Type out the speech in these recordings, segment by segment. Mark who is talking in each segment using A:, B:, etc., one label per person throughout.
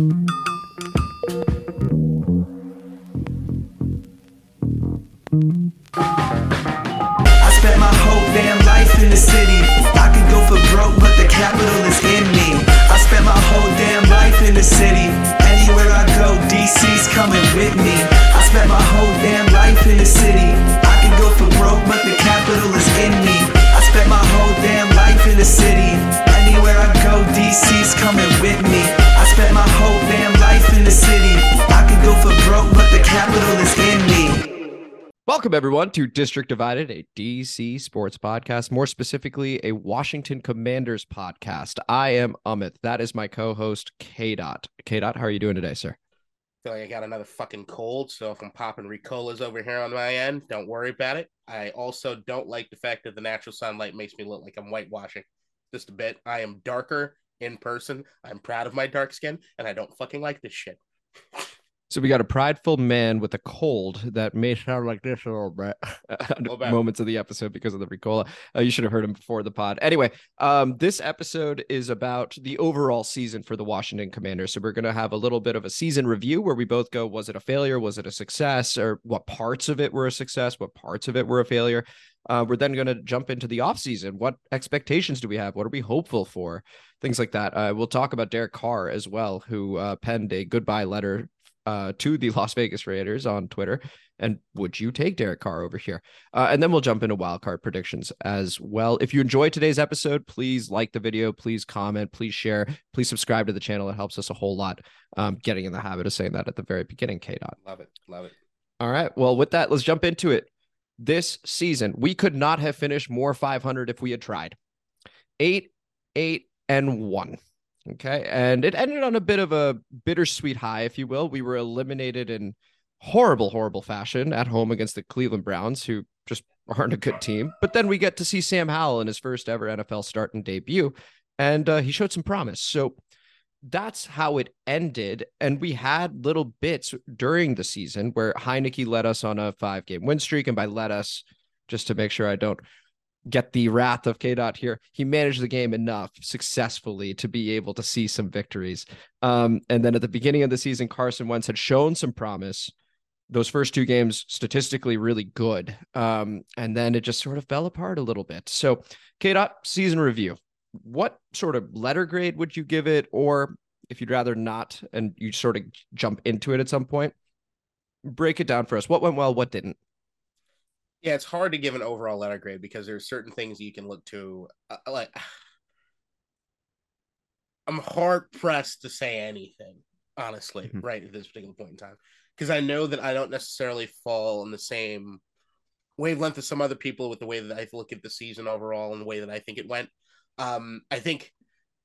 A: I spent my whole damn life in the city. I could go for broke, but the capital is in me. I spent my whole damn life in the city. Anywhere I go, DC's coming with me. I spent my whole damn life in the city. I could go for broke, but the capital is in me. I spent my whole damn life in the city. Anywhere I go, DC's coming with me. I spent my whole damn life in the city. I could go for broke, but the capital is in me.
B: Welcome, everyone, to District Divided, a DC sports podcast, more specifically, a Washington Commanders podcast. I am Amit. That is my co host, K Dot. K Dot, how are you doing today, sir?
C: feel like I got another fucking cold. So if I'm popping Ricolas over here on my end, don't worry about it. I also don't like the fact that the natural sunlight makes me look like I'm whitewashing just a bit. I am darker in person. I'm proud of my dark skin, and I don't fucking like this shit.
B: So we got a prideful man with a cold that may sound like this a little bit at
C: Little bit.
B: moments of the episode because of the Ricola. Uh, you should have heard him before the pod. Anyway, um, this episode is about the overall season for the Washington Commanders. So we're going to have a little bit of a season review where we both go, was it a failure? Was it a success? Or what parts of it were a success? What parts of it were a failure? Uh, we're then going to jump into the offseason. What expectations do we have? What are we hopeful for? Things like that. Uh, we'll talk about Derek Carr as well, who uh, penned a goodbye letter uh, to the Las Vegas Raiders on Twitter. And would you take Derek Carr over here? Uh, and then we'll jump into wildcard predictions as well. If you enjoyed today's episode, please like the video, please comment, please share, please subscribe to the channel. It helps us a whole lot. Um, getting in the habit of saying that at the very beginning, K Dot.
C: Love it. Love it.
B: All right. Well, with that, let's jump into it. This season, we could not have finished more 500 if we had tried. Eight, eight, and one. Okay. And it ended on a bit of a bittersweet high, if you will. We were eliminated in horrible, horrible fashion at home against the Cleveland Browns, who just aren't a good team. But then we get to see Sam Howell in his first ever NFL start and debut, and uh, he showed some promise. So that's how it ended. And we had little bits during the season where Heinicke led us on a five game win streak. And by let us, just to make sure I don't get the wrath of K Dot here, he managed the game enough successfully to be able to see some victories. Um, and then at the beginning of the season, Carson Wentz had shown some promise. Those first two games statistically really good. Um, and then it just sort of fell apart a little bit. So, K Dot season review what sort of letter grade would you give it or if you'd rather not and you sort of jump into it at some point break it down for us what went well what didn't
C: Yeah, it's hard to give an overall letter grade because there's certain things you can look to. Uh, like, I'm hard pressed to say anything, honestly,
B: Mhm.
C: right at this particular point in time, because I know that I don't necessarily fall in the same wavelength as some other people with the way that I look at the season overall and the way that I think it went. Um, I think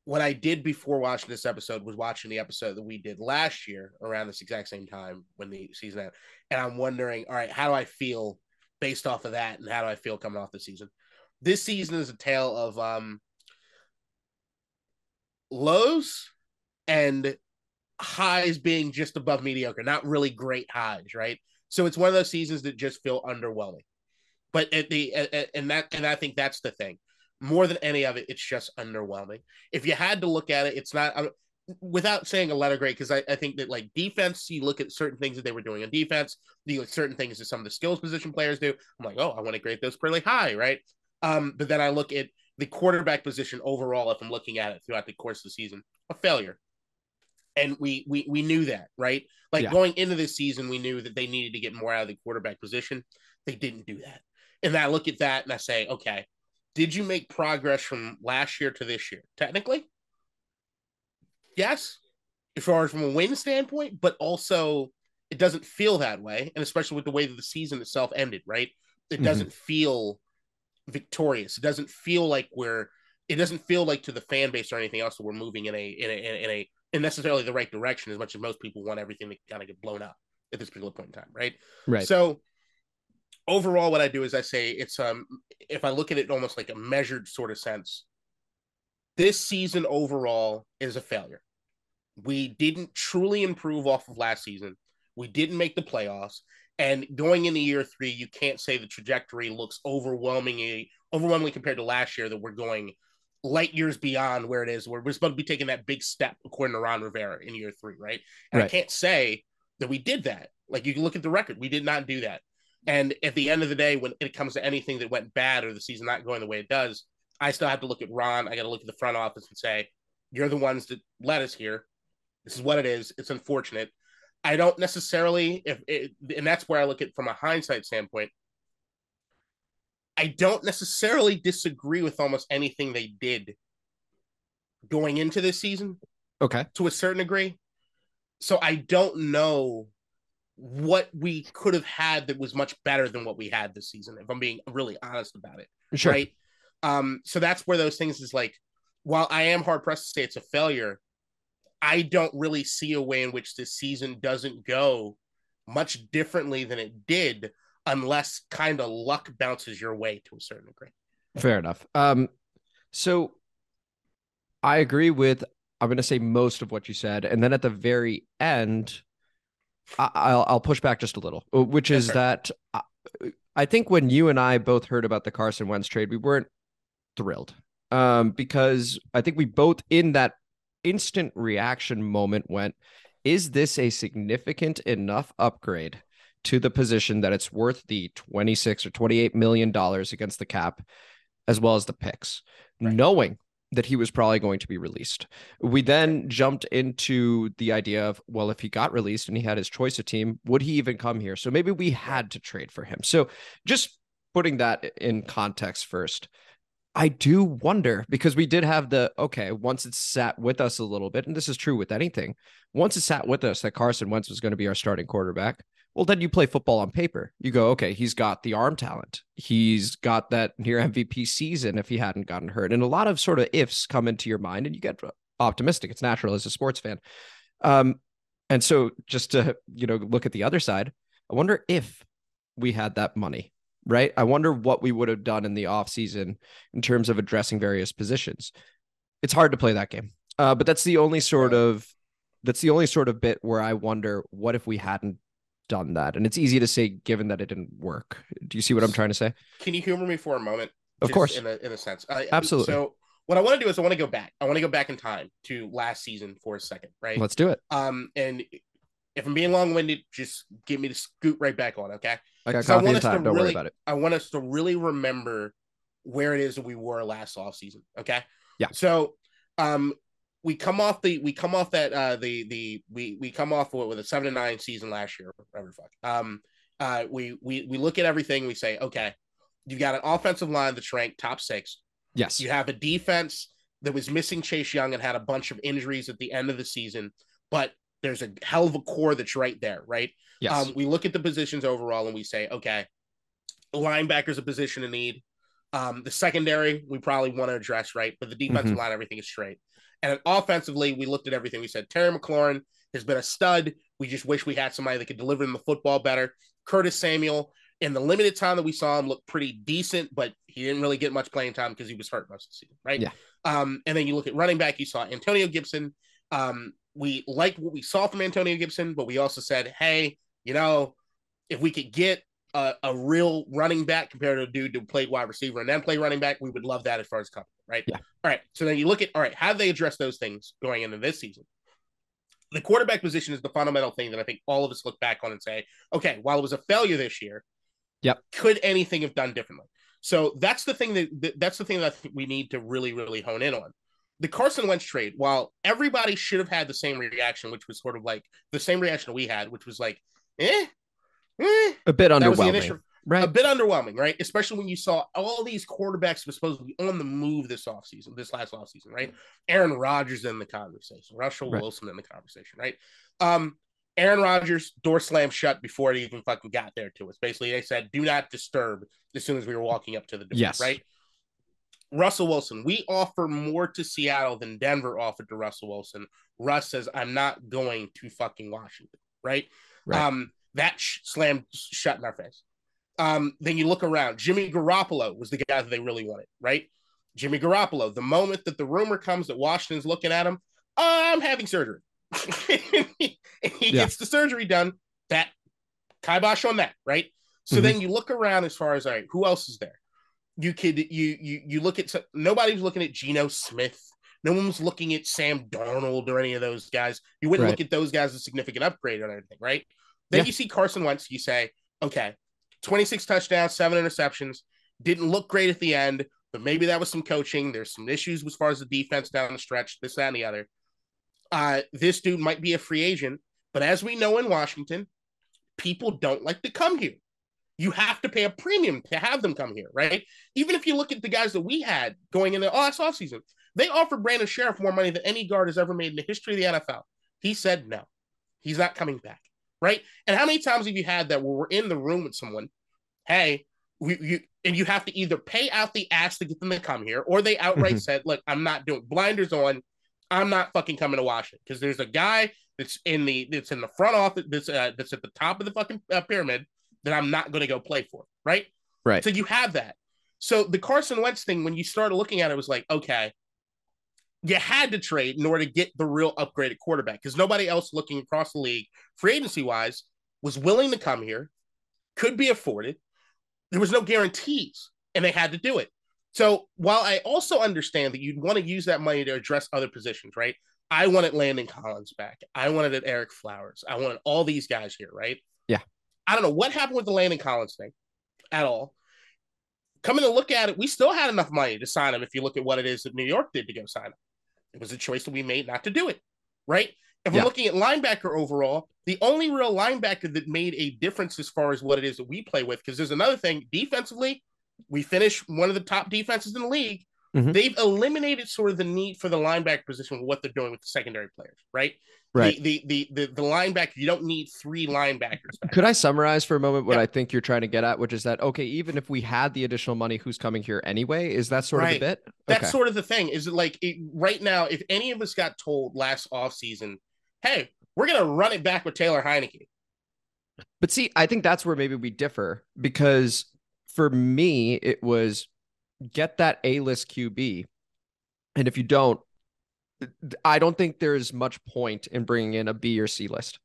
C: what I did before watching this episode was watching the episode that we did last year around this exact same time when the season ended, and I'm wondering, all right, how do I feel based off of that, and how do I feel coming off the season? This season is a tale of um, lows and highs being just above mediocre, not really great highs, right? So it's one of those seasons that just feel underwhelming. But at the and that and I think that's the thing. More than any of it, it's just underwhelming. If you had to look at it, it's not without saying a letter grade because I, I think that like defense, you look at certain things that they were doing on defense, you look certain things that some of the skills position players do. I'm like, oh, I want to grade those pretty high, right? Um, but then I look at the quarterback position overall, if I'm looking at it throughout the course of the season, a failure. And we we we knew that, right? Like
B: Yeah.
C: going into this season, we knew that they needed to get more out of the quarterback position. They didn't do that. And I look at that and I say, okay, did you make progress from last year to this year? Technically, yes, as far as from a win standpoint, but also it doesn't feel that way. And especially with the way that the season itself ended, right? It
B: Mhm.
C: doesn't feel victorious. It doesn't feel like we're it doesn't feel like to the fan base or anything else that we're moving in a in a in a in necessarily the right direction as much as most people want everything to kind of get blown up at this particular point in time, right?
B: right
C: So overall, what I do is I say it's um if I look at it almost like a measured sort of sense, this season overall is a failure. We didn't truly improve off of last season. We didn't make the playoffs. And going into year three, you can't say the trajectory looks overwhelmingly overwhelmingly compared to last year that we're going light years beyond where it is. Where we're supposed to be taking that big step, according to Ron Rivera, in year three, right? And
B: Right.
C: I can't say that we did that. Like you can look at the record, we did not do that. And at the end of the day, when it comes to anything that went bad or the season not going the way it does, I still have to look at Ron. I got to look at the front office and say, "You're the ones that led us here. This is what it is. It's unfortunate." I don't necessarily, if it, and that's where I look at from a hindsight standpoint. I don't necessarily disagree with almost anything they did going into this season
B: Okay.
C: to a certain degree. So I don't know what we could have had that was much better than what we had this season, if I'm being really honest about it.
B: Sure.
C: Right. Um, so that's where those things is like, while I am hard pressed to say it's a failure, I don't really see a way in which this season doesn't go much differently than it did unless kind of luck bounces your way to a certain degree.
B: Fair enough. Um, so I agree with I'm going to say most of what you said, and then at the very end, I'll I'll push back just a little, uh, which is
C: sir.
B: that I, I think when you and I both heard about the Carson Wentz trade, we weren't thrilled, um, because I think we both in that instant reaction moment went, "Is this a significant enough upgrade?" To the position that it's worth the 26 or 28 million dollars against the cap as well as the picks,
C: Right.
B: knowing that he was probably going to be released. We then jumped into the idea of, well, if he got released and he had his choice of team, would he even come here? So maybe we had to trade for him. So just putting that in context first, I do wonder because we did have the okay, once it sat with us a little bit, and this is true with anything, once it sat with us that Carson Wentz was going to be our starting quarterback, well, then you play football on paper. You go, okay, he's got the arm talent. He's got that near MVP season if he hadn't gotten hurt. And a lot of sort of ifs come into your mind and you get optimistic. It's natural as a sports fan. Um, and so just to, you know, look at the other side, I wonder if we had that money, right? I wonder what we would have done in the offseason in terms of addressing various positions. It's hard to play that game. Uh, but that's the only sort of that's the only sort of bit where I wonder what if we hadn't done that. And it's easy to say given that it didn't work. Do you see what I'm trying to say?
C: Can you humor me for a moment?
B: Of
C: Just
B: course.
C: in a in a sense. I-
B: Absolutely.
C: So what I want to do is I want to go back. I want to go back in time to last season for a second, right?
B: Let's do it.
C: Um, and if I'm being long winded, just give me to scoot right back on, okay?
B: I got
C: So I
B: coffee
C: want us to
B: time. Don't worry
C: really-
B: about it.
C: I want us to really remember where it is that we were last off season. Okay.
B: Yeah.
C: So, um, we come off the we come off that uh the the we we come off with, with a seven to nine season last year, whatever fuck. Um, uh, we we we look at everything. We say, okay, you've got an offensive line that's ranked top six.
B: Yes.
C: You have a defense that was missing Chase Young and had a bunch of injuries at the end of the season, but there's a hell of a core that's right there, right?
B: Yes.
C: Um, we look at the positions overall and we say, okay, linebacker's a position in need. Um, the secondary we probably want to address, right? But the defensive
B: Mm-hmm.
C: line, everything is straight. And offensively, we looked at everything. We said Terry McLaurin has been a stud. We just wish we had somebody that could deliver him the football better. Curtis Samuel, in the limited time that we saw him, looked pretty decent, but he didn't really get much playing time because he was hurt most of the season, right?
B: Yeah.
C: Um, and then you look at running back, you saw Antonio Gibson. Um, we liked what we saw from Antonio Gibson, but we also said, hey, you know, if we could get a, a real running back compared to a dude who played wide receiver and then play running back, we would love that as far as company, right?
B: Yeah.
C: All right. So then you look at all right, how do they address those things going into this season? The quarterback position is the fundamental thing that I think all of us look back on and say, okay, while it was a failure this year,
B: Yep.
C: could anything have done differently? So that's the thing that that's the thing that we need to really, really hone in on. The Carson Wentz trade, while everybody should have had the same reaction, which was sort of like the same reaction we had, which was like, eh, eh,
B: a bit
C: that
B: underwhelming.
C: initial,
B: right.
C: a bit underwhelming, right? Especially when you saw all these quarterbacks were supposed to be on the move this offseason, this last offseason, right? Aaron Rodgers in the conversation, Russell
B: Right.
C: Wilson in the conversation, right? Um, Aaron Rodgers door slammed shut before it even fucking got there to us. Basically, they said, "Do not disturb." As soon as we were walking up to the door,
B: Yes.
C: right? Russell Wilson, we offer more to Seattle than Denver offered to Russell Wilson. Russ says, "I'm not going to fucking Washington," right?
B: Right.
C: Um, that sh- slammed shut in our face. Um, then you look around. Jimmy Garoppolo was the guy that they really wanted, right? Jimmy Garoppolo. The moment that the rumor comes that Washington's looking at him, I'm having surgery. he
B: Yeah.
C: gets the surgery done. That kibosh on that, right? So
B: Mhm.
C: then you look around as far as all right, who else is there? You could you you you look at nobody's looking at Geno Smith. No one's looking at Sam Darnold or any of those guys. You wouldn't
B: Right.
C: look at those guys as a significant upgrade or anything, right? Then
B: Yeah.
C: you see Carson Wentz, you say, okay, 26 touchdowns, seven interceptions, didn't look great at the end, but maybe that was some coaching. There's some issues as far as the defense down the stretch, this, that, and the other. Uh, this dude might be a free agent, but as we know in Washington, people don't like to come here. You have to pay a premium to have them come here, right? Even if you look at the guys that we had going into last offseason, they offered Brandon Scherff more money than any guard has ever made in the history of the NFL. He said no. He's not coming back, right? And how many times have you had that where we're in the room with someone, hey, we, you, and you have to either pay out the ass to get them to come here, or they outright
B: Mhm.
C: said, look, I'm not doing blinders on. I'm not fucking coming to Washington because there's a guy that's in the that's in the front office that's uh, that's at the top of the fucking uh, pyramid that I'm not going to go play for, right?
B: Right.
C: So you have that. So the Carson Wentz thing, when you started looking at it, was like, okay, you had to trade in order to get the real upgraded quarterback because nobody else looking across the league, free agency wise, was willing to come here, could be afforded. There was no guarantees, and they had to do it. So while I also understand that you'd want to use that money to address other positions, right? I wanted Landon Collins back. I wanted Ereck Flowers. I wanted all these guys here, right?
B: Yeah.
C: I don't know what happened with the Landon Collins thing at all. Coming to look at it, we still had enough money to sign him if you look at what it is that New York did to go sign him. It was a choice that we made not to do it, right? If we're looking at linebacker overall, the only real linebacker that made a difference as far as what it is that we play with, because there's another thing defensively, we finish one of the top defenses in the league.
B: Mhm.
C: They've eliminated sort of the need for the linebacker position with what they're doing with the secondary players, right?
B: Right.
C: The the the the, the linebacker, you don't need three linebackers back.
B: Could I summarize for a moment what
C: Yeah.
B: I think you're trying to get at, which is that okay, even if we had the additional money, who's coming here anyway? Is that sort of
C: Right.
B: the bit?
C: That's
B: okay.
C: sort of the thing. Is it like it, right now, if any of us got told last offseason, hey, we're gonna run it back with Taylor Heinicke.
B: But see, I think that's where maybe we differ because for me, it was get that A list QB. And if you don't, I don't think there's much point in bringing in a B or C list.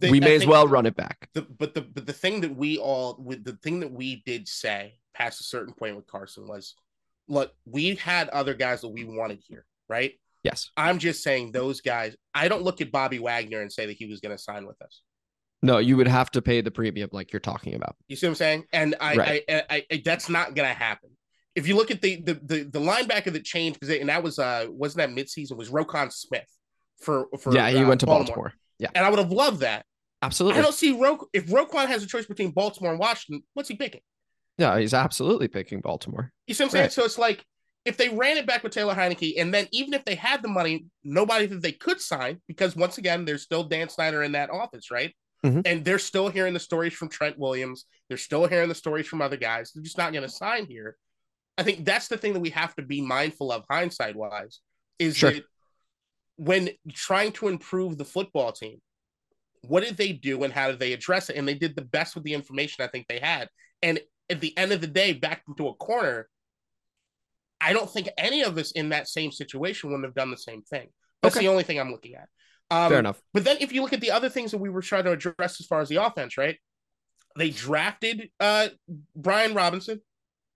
C: The-
B: we may as well run it back.
C: The, but the but the thing that we all with the thing that we did say past a certain point with Carson was, look, we had other guys that we wanted here, right?
B: Yes.
C: I'm just saying those guys. I don't look at Bobby Wagner and say that he was going to sign with us.
B: No, you would have to pay the premium like you're talking about.
C: You see what I'm saying? And I,
B: Right.
C: I, I, I, that's not going to happen. If you look at the the the, the linebacker that changed, because and that was uh wasn't that midseason was Roquan Smith for for
B: yeah, he
C: uh,
B: went to Baltimore. Yeah,
C: and I would have loved that.
B: Absolutely I
C: don't see Ro- if Roquan has a choice between Baltimore and Washington, what's he picking?
B: Yeah, he's absolutely picking Baltimore.
C: You see what I'm saying?
B: Right.
C: So it's like if they ran it back with Taylor Heinicke, and then even if they had the money, nobody that they could sign, because once again, there's still Dan Snyder in that office, right?
B: Mhm.
C: And they're still hearing the stories from Trent Williams. They're still hearing the stories from other guys. They're just not going to sign here. I think that's the thing that we have to be mindful of hindsight wise is
B: Sure.
C: that when trying to improve the football team, what did they do and how did they address it? And they did the best with the information I think they had. And at the end of the day, back into a corner, I don't think any of us in that same situation wouldn't have done the same thing. That's
B: Okay.
C: the only thing I'm looking at. Um,
B: Fair enough.
C: But then if you look at the other things that we were trying to address as far as the offense, right? They drafted uh Brian Robinson,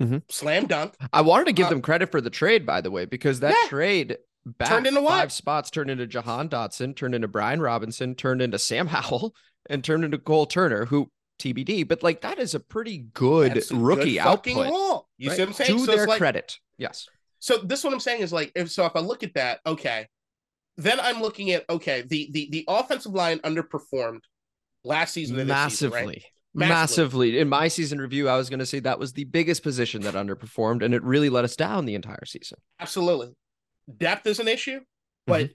B: Mhm.
C: slam dunk,
B: I wanted to give
C: uh,
B: them credit for the trade, by the way, because that
C: Yeah.
B: trade back
C: Turned into what?
B: five spots turned into Jahan Dotson, turned into Brian Robinson, turned into Sam Howell, and turned into Cole Turner, who TBD. But like that is a pretty good
C: That's
B: rookie
C: good
B: output.
C: haul. You
B: right?
C: see what I'm saying?
B: To
C: So
B: their
C: like-
B: credit, yes.
C: So this is what I'm saying is like if so if I look at that, okay, then I'm looking at okay, the the the offensive line underperformed last season this season, right?
B: Massively.
C: Massively.
B: Massively. In my season review, I was going to say that was the biggest position that underperformed, and it really let us down the entire season.
C: Absolutely. Depth is an issue, but
B: Mm-hmm.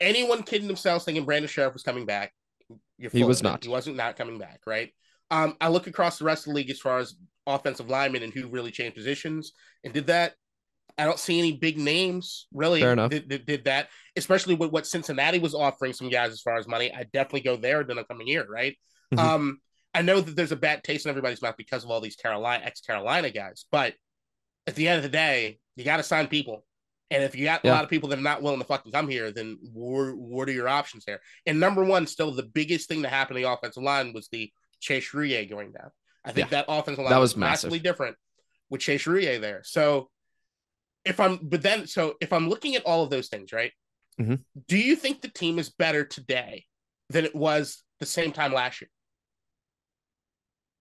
C: anyone kidding themselves thinking Brandon Scherff was coming back, you're
B: He was
C: it.
B: not.
C: He wasn't not coming back, right? Um, I look across the rest of the league as far as offensive linemen and who really changed positions and did that. I don't see any big names really
B: Fair enough.
C: that, that did that, especially with what Cincinnati was offering some guys as far as money. I definitely go there in the coming year, right?
B: Mhm.
C: Um, I know that there's a bad taste in everybody's mouth because of all these Carolina ex Carolina guys, but at the end of the day, you got to sign people. And if you got
B: Yeah.
C: a lot of people that are not willing to fucking come here, then what, what are your options there? And number one, still the biggest thing that happened in the offensive line was the Chase Roullier going down. I think that offensive line
B: That
C: was
B: was massive.
C: massively different. with Chase Roullier there. So if I'm, but then, so if I'm looking at all of those things, right?
B: Mhm.
C: Do you think the team is better today than it was the same time last year?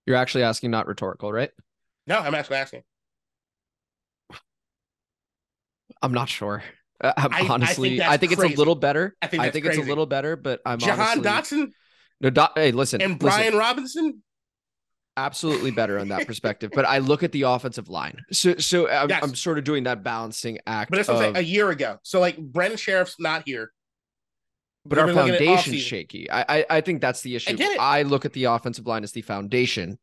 B: You're actually asking, not rhetorical, right?
C: No, I'm actually asking.
B: I'm not sure. Uh, I'm
C: I- I think
B: honestly, I think, it's a little better.
C: I think
B: I think it's a little better, but I'm
C: Jahan
B: honestly
C: Dotson
B: no. Do, hey, listen,
C: and
B: listen,
C: Brian Robinson.
B: Absolutely better on that perspective. But I look at the offensive line, so so I'm,
C: Yes.
B: I'm sort of doing that balancing act.
C: But that's what I'm saying.
B: of-
C: A year ago. So like Brandon Scherff's not here.
B: but
C: We've
B: our foundation's shaky. I, I I think that's the issue.
C: get it.
B: I look at the offensive line as the foundation.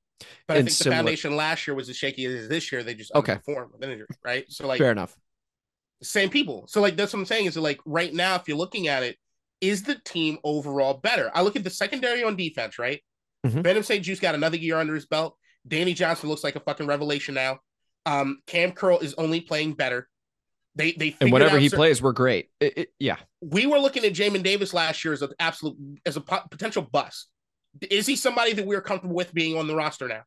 C: But I
B: And
C: think the
B: similar-
C: foundation last year was as shaky as this year. They just
B: Okay.
C: injury, right? So like
B: Fair enough.
C: same people. So like that's what I'm saying is that like right now, if you're looking at it, is the team overall better? I look at the secondary on defense, right?
B: Mhm.
C: Venom St. Juste got another year under his belt. Danny Johnson looks like a fucking revelation now. Um, Kam Curl is only playing better. They they
B: And
C: out
B: he
C: cer-
B: plays, we're great. It- it- yeah,
C: we were looking at Jamin Davis last year as an absolute as a po- potential bust. Is he somebody that we're comfortable with being on the roster now?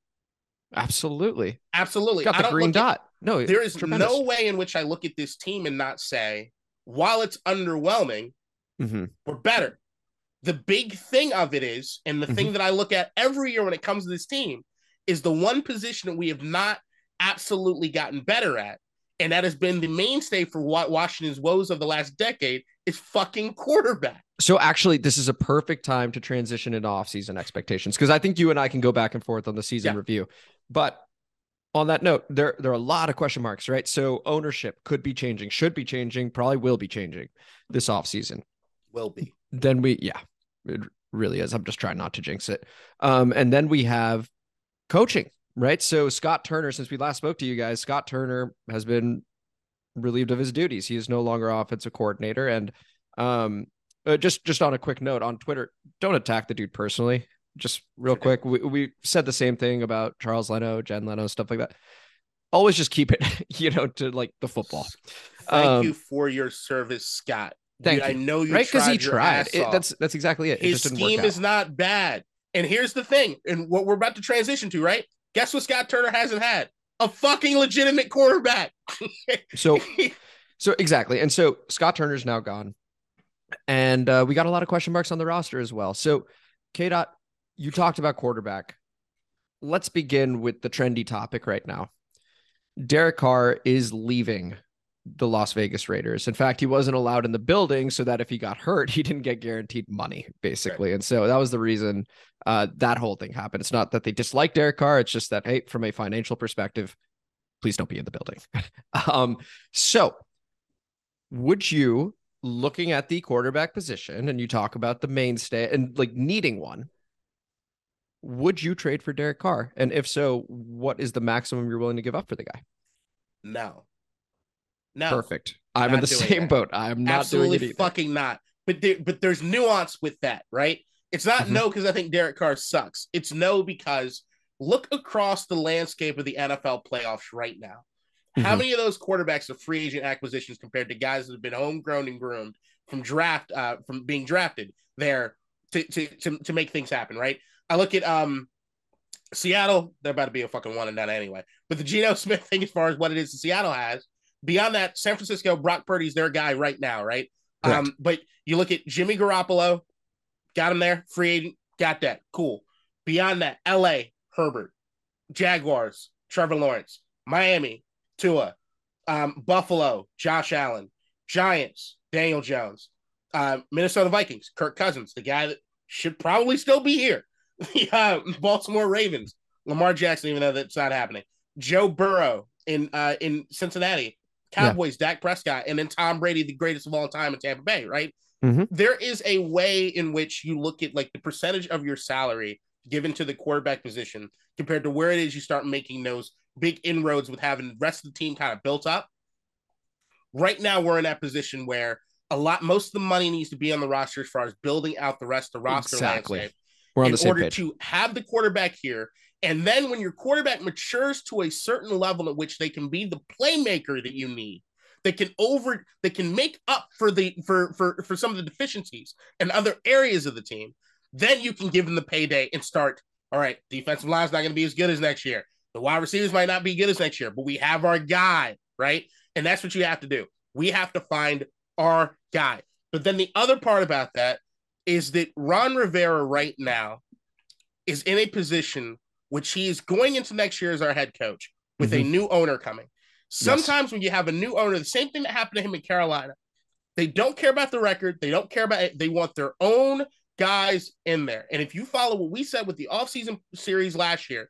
B: absolutely.
C: Absolutely.
B: Got the green
C: look at-
B: dot. No,
C: there is
B: tremendous.
C: no way in which I look at this team and not say, while it's underwhelming,
B: Mhm.
C: we're better. The big thing of it is, and the
B: Mm-hmm.
C: thing that I look at every year when it comes to this team, is the one position that we have not absolutely gotten better at. And that has been the mainstay for what Washington's woes of the last decade is fucking quarterback.
B: So actually, this is a perfect time to transition into off-season expectations because I think you and I can go back and forth on the season
C: Yeah.
B: review. But on that note, there there are a lot of question marks, right? So ownership could be changing, should be changing, probably will be changing this offseason.
C: Will be.
B: Then we, yeah, it really is. I'm just trying not to jinx it. Um, and then we have coaching, right? So Scott Turner, since we last spoke to you guys, Scott Turner has been relieved of his duties. He is no longer offensive coordinator. And um, uh, just just on a quick note on Twitter, don't attack the dude personally. Just real quick, we, we said the same thing about Charles Leno, Jen Leno, stuff like that. Always just keep it, you know, to like the football.
C: Thank
B: Um,
C: you for your service, Scott.
B: Thank
C: I
B: you.
C: know you
B: right? Because he tried. It- that's that's exactly it. It
C: His
B: just
C: scheme is not bad. And here's the thing, and what we're about to transition to, right? Guess what Scott Turner hasn't had? A fucking legitimate quarterback.
B: so So exactly, and so Scott Turner's now gone, and uh, we got a lot of question marks on the roster as well. So, K. Dot, you talked about quarterback. Let's begin with the trendy topic right now. Derek Carr is leaving the Las Vegas Raiders. In fact, he wasn't allowed in the building so that if he got hurt, he didn't get guaranteed money, basically. And so that was the reason uh, that whole thing happened. It's not that they dislike Derek Carr; it's just that hey, from a financial perspective, please don't be in the building. um, so would you looking at the quarterback position and you talk about the mainstay and like needing one would you trade for Derek Carr and if so what is the maximum you're willing to give up for the guy
C: no. No.
B: perfect i'm in the same
C: that.
B: boat i'm not
C: Absolutely
B: doing it either.
C: fucking not. But there, but there's nuance with that, right? It's not
B: Mhm.
C: no because I think Derek Carr sucks. It's no because look across the landscape of the NFL playoffs right now. How
B: Mhm.
C: many of those quarterbacks are free agent acquisitions compared to guys that have been homegrown and groomed from draft uh, from being drafted there to, to to to make things happen, right? I look at um Seattle, they're about to be a fucking one and done anyway. But the Geno Smith thing, as far as what it is that Seattle has, beyond that, San Francisco, Brock Purdy's their guy right now, right?
B: Correct.
C: Um, but you look at Jimmy Garoppolo, got him there, free agent, got that, cool. Beyond that, LA, Herbert, Jaguars, Trevor Lawrence, Miami, Tua, um, Buffalo, Josh Allen, Giants, Daniel Jones, uh, Minnesota Vikings, Kirk Cousins, the guy that should probably still be here. yeah, Baltimore Ravens, Lamar Jackson, even though that's not happening. Joe Burrow in uh, in Cincinnati,
B: Yeah.
C: Cowboys, Dak Prescott, and then Tom Brady, the greatest of all time in Tampa Bay, right?
B: Mhm.
C: There is a way in which you look at like the percentage of your salary given to the quarterback position compared to where it is you start making those big inroads with having the rest of the team kind of built up. Right now, we're in that position where a lot, most of the money needs to be on the roster as far as building out the rest of the roster
B: Exactly.
C: landscape
B: we're on
C: in
B: the same
C: order
B: page
C: to have the quarterback here. And then when your quarterback matures to a certain level at which they can be the playmaker that you need, that can over that can make up for the for for for some of the deficiencies and other areas of the team, then you can give them the payday and start. All right, defensive line's not going to be as good as next year. The wide receivers might not be good as next year, but we have our guy, right? And that's what you have to do. We have to find our guy. But then the other part about that is that Ron Rivera right now is in a position which he is going into next year as our head coach with mm-hmm. a new owner coming. Sometimes yes. when you have a new owner, the same thing that happened to him in Carolina, they don't care about the record. They don't care about it. They want their own guys in there. And if you follow what we said with the offseason series last year,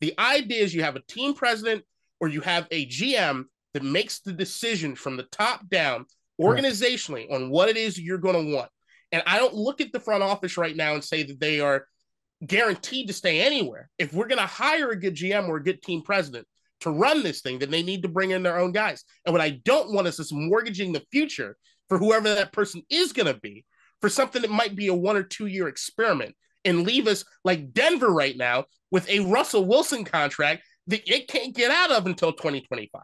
C: the idea is you have a team president or you have a GM that makes the decision from the top down organizationally on what it is you're going to want. And I don't look at the front office right now and say that they are guaranteed to stay anywhere. If we're going to hire a good GM or a good team president to run this thing, then they need to bring in their own guys. And what I don't want is this mortgaging the future for whoever that person is going to be for something that might be a one or two year experiment and leave us like Denver right now with a Russell Wilson contract that it can't get out of until 2025.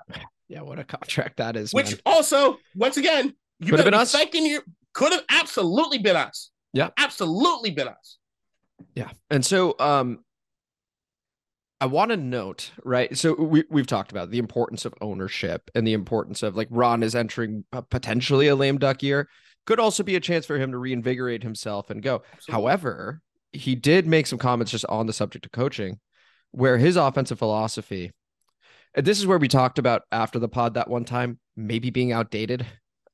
B: Yeah, what a contract that is.
C: Which man. also, once again, you could have been us. Thinking you could have absolutely been us.
B: Yeah,
C: absolutely been us.
B: Yeah, and so um, I want to note, right? So we we've talked about the importance of ownership and the importance of like Ron is entering potentially a lame duck year. Could also be a chance for him to reinvigorate himself and go. Absolutely. However, he did make some comments just on the subject of coaching, where his offensive philosophy, and this is where we talked about after the pod that one time, maybe being outdated.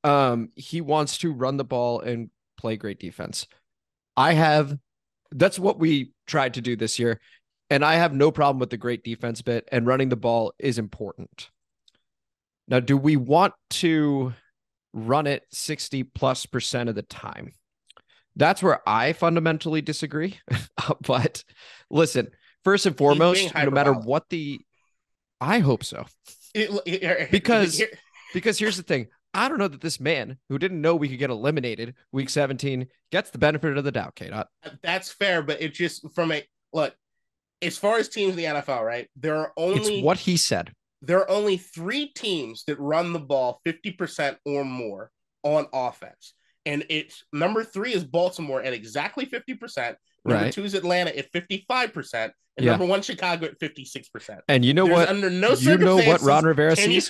B: Um, he wants to run the ball and play great defense. I have that's what we tried to do this year. And I have no problem with the great defense bit, and running the ball is important. Now, do we want to run it 60 plus percent of the time? That's where I fundamentally disagree. but listen, first and foremost, no matter what the, I hope so. because because here's the thing. I don't know that this man who didn't know we could get eliminated week 17 gets the benefit of the doubt, K. dot.
C: That's fair, but it just from a look, as far as teams in the NFL, right? There are only
B: it's what he said.
C: There are only three teams that run the ball 50% or more on offense. And it's number three is Baltimore at exactly 50%. Number right. two is Atlanta at 55%. And yeah. number one, Chicago at 56%.
B: And you know There's what? Under no you know what Ron Rivera sees?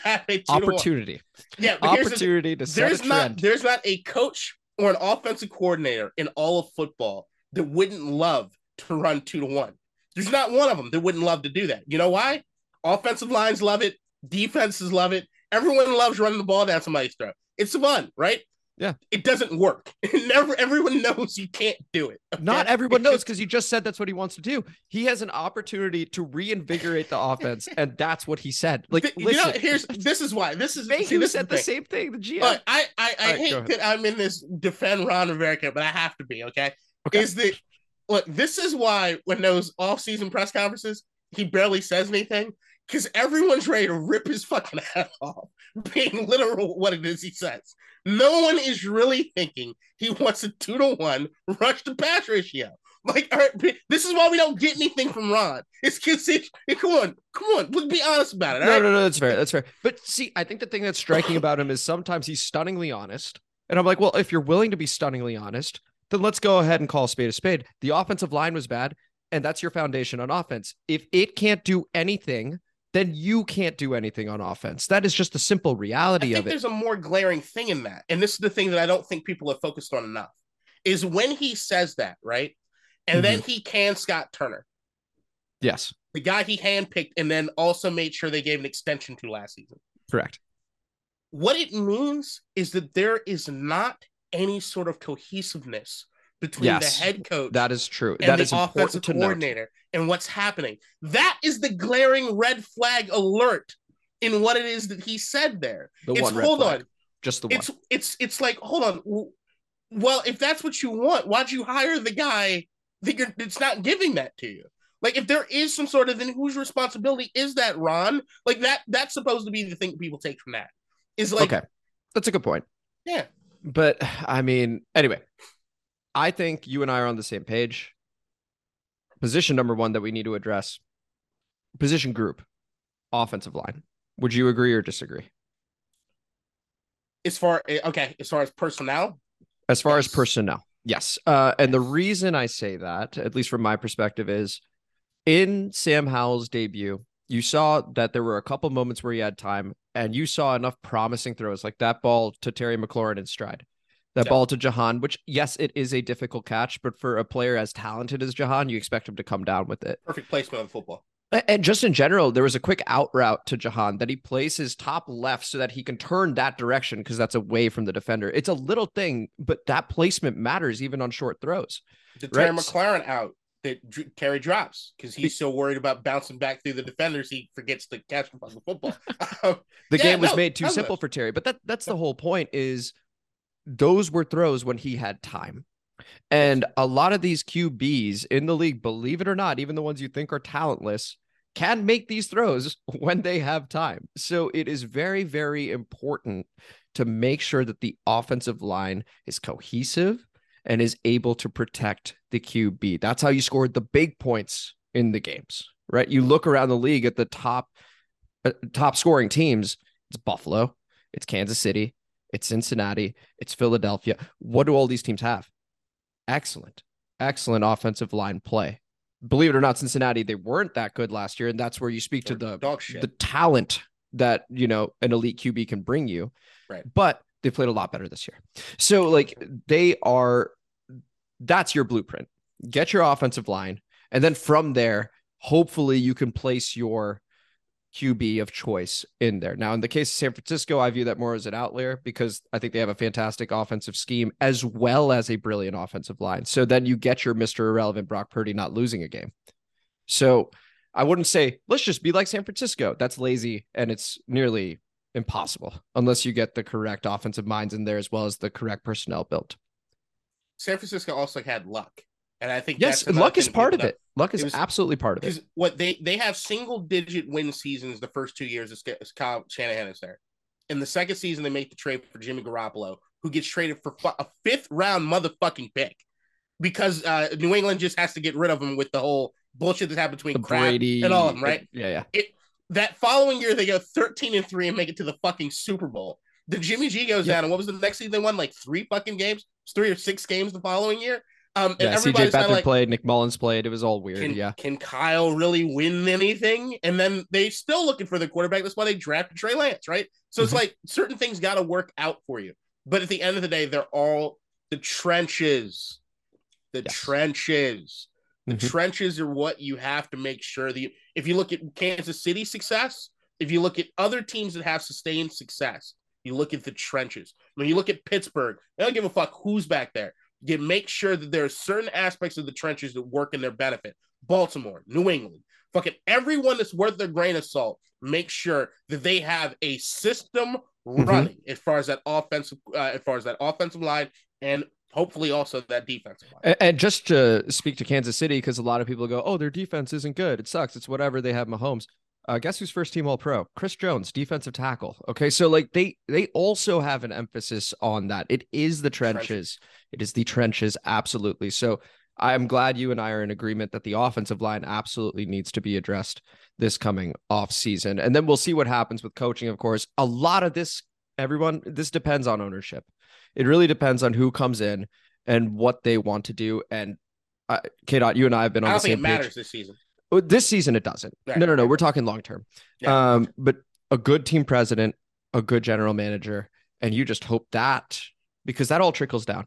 B: Opportunity.
C: Yeah,
B: opportunity to set
C: there's
B: a
C: not there's not a coach or an offensive coordinator in all of football that wouldn't love to run two to one. There's not one of them that wouldn't love to do that. You know why? Offensive lines love it. Defenses love it. Everyone loves running the ball down somebody's throat. It's fun, right?
B: Yeah.
C: It doesn't work. Never everyone knows you can't do it.
B: Okay? Not everyone knows because you just said that's what he wants to do. He has an opportunity to reinvigorate the offense, and that's what he said. Like, the, listen,
C: you know, here's this is why this is
B: see,
C: this
B: said
C: the,
B: the same thing. The GM.
C: Look, I I, I right, hate that I'm in this defend Ron Rivera, but I have to be okay. okay. Is that look? This is why when those off-season press conferences, he barely says anything because everyone's ready to rip his fucking head off, being literal what it is he says. No one is really thinking he wants a two to one rush to pass ratio. Like, all right, this is why we don't get anything from Ron. It's because he come on, come on, let's be honest about it.
B: No, right? no, no, that's fair. That's fair. But see, I think the thing that's striking about him is sometimes he's stunningly honest. And I'm like, well, if you're willing to be stunningly honest, then let's go ahead and call a spade a spade. The offensive line was bad, and that's your foundation on offense. If it can't do anything then you can't do anything on offense. That is just the simple reality of it.
C: There's a more glaring thing in that. And this is the thing that I don't think people have focused on enough is when he says that, right? And mm-hmm. then he can Scott Turner.
B: Yes.
C: The guy he handpicked and then also made sure they gave an extension to last season.
B: Correct.
C: What it means is that there is not any sort of cohesiveness between yes, the head coach
B: that is true. that is offensive coordinator
C: and what's happening. That is the glaring red flag alert in what it is that he said there.
B: The it's, hold flag. on. Just the
C: one. it's it's it's like hold on. Well if that's what you want why'd you hire the guy that you're it's not giving that to you? Like if there is some sort of then whose responsibility is that ron? Like that that's supposed to be the thing people take from that is like
B: okay. That's a good point.
C: Yeah.
B: But i mean anyway I think you and I are on the same page. Position number one that we need to address position group, offensive line. Would you agree or disagree?
C: As far eh, okay, as far as personnel,
B: as far yes. as personnel, yes. Uh, and the reason I say that, at least from my perspective, is in Sam Howell's debut, You saw that there were a couple moments where he had time, and you saw enough promising throws, like that ball to Terry McLaurin in stride, that
C: Yeah.
B: ball to Jahan, which yes, it is a difficult catch, but for a player as talented as Jahan, you expect him to come down with it.
C: Perfect placement on football.
B: And just in general, there was a quick out route to Jahan that he places top left so that he can turn that direction because that's away from the defender. It's a little thing, but that placement matters even on short throws.
C: The Terry
B: Right.
C: McLaurin out that Dr- Terry drops because he's so worried about bouncing back through the defenders he forgets to catch the football.
B: The
C: Yeah,
B: game was
C: no,
B: made too simple for Terry, but that that's the whole point is those were throws when he had time. And a lot of these QBs in the league, believe it or not, even the ones you think are talentless, can make these throws when they have time. So it is very, very important to make sure that the offensive line is cohesive and is able to protect the QB. That's how you scored the big points in the games, right? You look around the league at the top uh, top scoring teams. It's Buffalo, it's Kansas City, it's Cincinnati, it's Philadelphia. What do all these teams have? Excellent, excellent offensive line play. Believe it or not, Cincinnati, they weren't that good last year. And that's where you speak to
C: They're
B: the the talent that you know an elite QB can bring you.
C: Right.
B: But they played a lot better this year. So like they are that's your blueprint. Get your offensive line and then from there hopefully you can place your QB of choice in there. Now in the case of San Francisco, I view that more as an outlier because I think they have a fantastic offensive scheme as well as a brilliant offensive line. So then you get your Mr. Irrelevant Brock Purdy not losing a game. So I wouldn't say let's just be like San Francisco. That's lazy and it's nearly impossible unless you get the correct offensive minds in there as well as the correct personnel built.
C: San Francisco also had luck, and I think
B: Yes, luck is part of it. Luck is
C: It was-
B: absolutely part of it.
C: what they they have single digit win seasons the first two years as, Kyle Shanahan is there. In the second season, they make the trade for Jimmy Garoppolo, who gets traded for a fifth round motherfucking pick because uh, New England just has to get rid of him with the whole bullshit that happened between
B: Brady
C: and all of them, right?
B: Yeah, yeah.
C: That following year, they go 13 and three and make it to the fucking Super Bowl. The Jimmy G goes
B: Yep.
C: down, and what was the next season they won? Like three fucking games, three or six games the following year. Um, and
B: Yeah, CJ Beathard
C: like,
B: played, Nick Mullens played. It was all weird.
C: can,
B: yeah.
C: can Kyle really win anything? And then they still looking for the quarterback. That's why they drafted Trey Lance, right? So it's
B: Mhm.
C: like certain things got to work out for you. But at the end of the day, they're all the trenches. The
B: Yes.
C: trenches. The
B: Mhm.
C: trenches are what you have to make sure that you, if you look at Kansas City success, if you look at other teams that have sustained success, you look at the trenches. When you look at Pittsburgh, they don't give a fuck who's back there. You make sure that there are certain aspects of the trenches that work in their benefit. Baltimore, New England, fucking everyone that's worth their grain of salt, make sure that they have a system
B: Mhm.
C: running as far as that offensive, uh, as far as that offensive line, and hopefully also that defensive line.
B: And, and just to speak to Kansas City, because a lot of people go, "Oh, their defense isn't good. It sucks. It's whatever." They have Mahomes. Uh, guess who's first team All Pro? Chris Jones, defensive tackle. Okay, so like they they also have an emphasis on that. It is the trenches.
C: Trenches.
B: It is the trenches, absolutely. So I'm glad you and I are in agreement that the offensive line absolutely needs to be addressed this coming off season, and then we'll see what happens with coaching. Of course, a lot of this, everyone, this depends on ownership. It really depends on who comes in and what they want to do. And uh, K. Dot, you and I have been on the
C: don't think it
B: same page.
C: this season.
B: Oh, This season, it doesn't.
C: Right,
B: No, no, no. We're talking long term.
C: Yeah.
B: Um, but a good team president, a good general manager, and you just hope that because that all trickles down.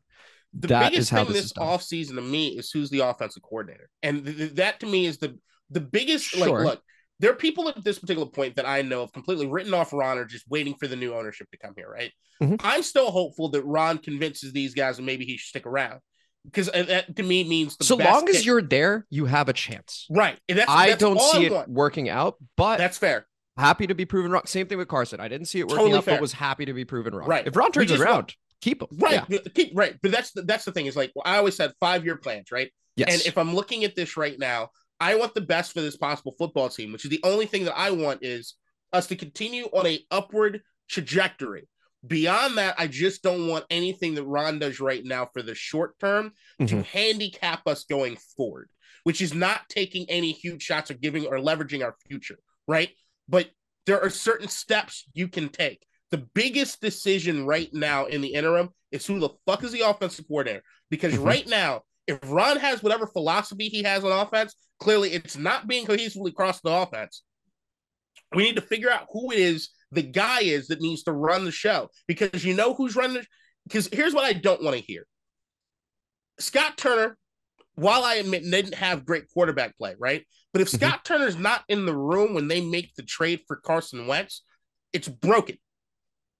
C: the
B: That
C: biggest
B: is how
C: thing
B: this
C: this
B: is
C: offseason to me is who's the offensive coordinator. And th- th- that to me is the the biggest like
B: Sure.
C: look, there are people at this particular point that I know have completely written off Ron or just waiting for the new ownership to come here, right?
B: Mhm.
C: I'm still hopeful that Ron convinces these guys that maybe he should stick around. Because uh, that to me means the
B: so long as you're there, you have a chance.
C: right. That's,
B: I
C: that's
B: don't see
C: I'm
B: it
C: going.
B: working out, but
C: That's fair.
B: happy to be proven wrong. Same thing with Carson. I didn't see it working
C: Totally
B: out,
C: fair.
B: but was happy to be proven wrong.
C: Right.
B: If Ron turns it around, keep him.
C: Right.
B: Yeah.
C: but Keep right. But that's the that's the thing is like I always said five year plans, right?
B: Yes.
C: And if I'm looking at this right now, I want the best for this possible football team, which is the only thing that I want is us to continue on a upward trajectory. Beyond that, I just don't want anything that Ron does right now for the short term to
B: Mhm.
C: handicap us going forward, which is not taking any huge shots or giving or leveraging our future, right? But there are certain steps you can take. The biggest decision right now in the interim is who the fuck is the offensive coordinator. Because
B: Mhm.
C: right now, if Ron has whatever philosophy he has on offense, clearly it's not being cohesively across the offense. We need to figure out who it is the guy is that needs to run the show because you know who's running. Because here's what I don't want to hear Scott Turner, while I admit they didn't have great quarterback play, right? But if
B: Mhm.
C: Scott Turner's not in the room when they make the trade for Carson Wentz, it's broken.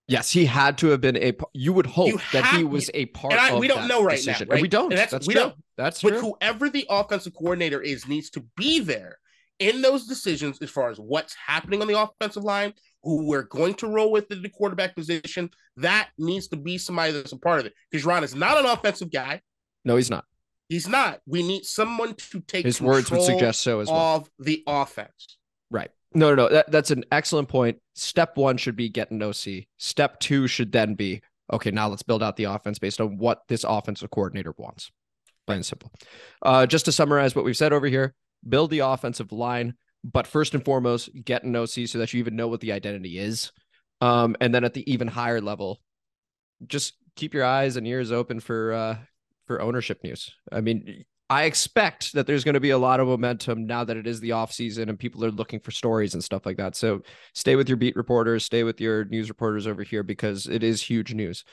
B: Yes, he had to have been a. You would hope
C: You
B: that he was a part
C: and I- we don't know right now, right?
B: And we don't.
C: And that's-
B: that's
C: we
B: true.
C: don't.
B: That's
C: But
B: true.
C: whoever the offensive coordinator is needs to be there in those decisions as far as what's happening on the offensive line, who we're going to roll with in the quarterback position. That needs to be somebody that's a part of it. Because Ron is not an offensive guy.
B: no, he's not.
C: He's not. We need someone to take
B: His words would suggest so as well.
C: of the offense.
B: Right. No, no, no. That, that's an excellent point. Step one should be get an OC. Step two should then be okay. Now let's build out the offense based on what this offensive coordinator wants. Plain and simple. Uh, just to summarize what we've said over here: build the offensive line, but first and foremost, get an OC so that you even know what the identity is. Um, and then at the even higher level, just keep your eyes and ears open for uh, for ownership news. I mean, I expect that there's going to be a lot of momentum now that it is the off season and people are looking for stories and stuff like that. So stay with your beat reporters, stay with your news reporters over here because it is huge news.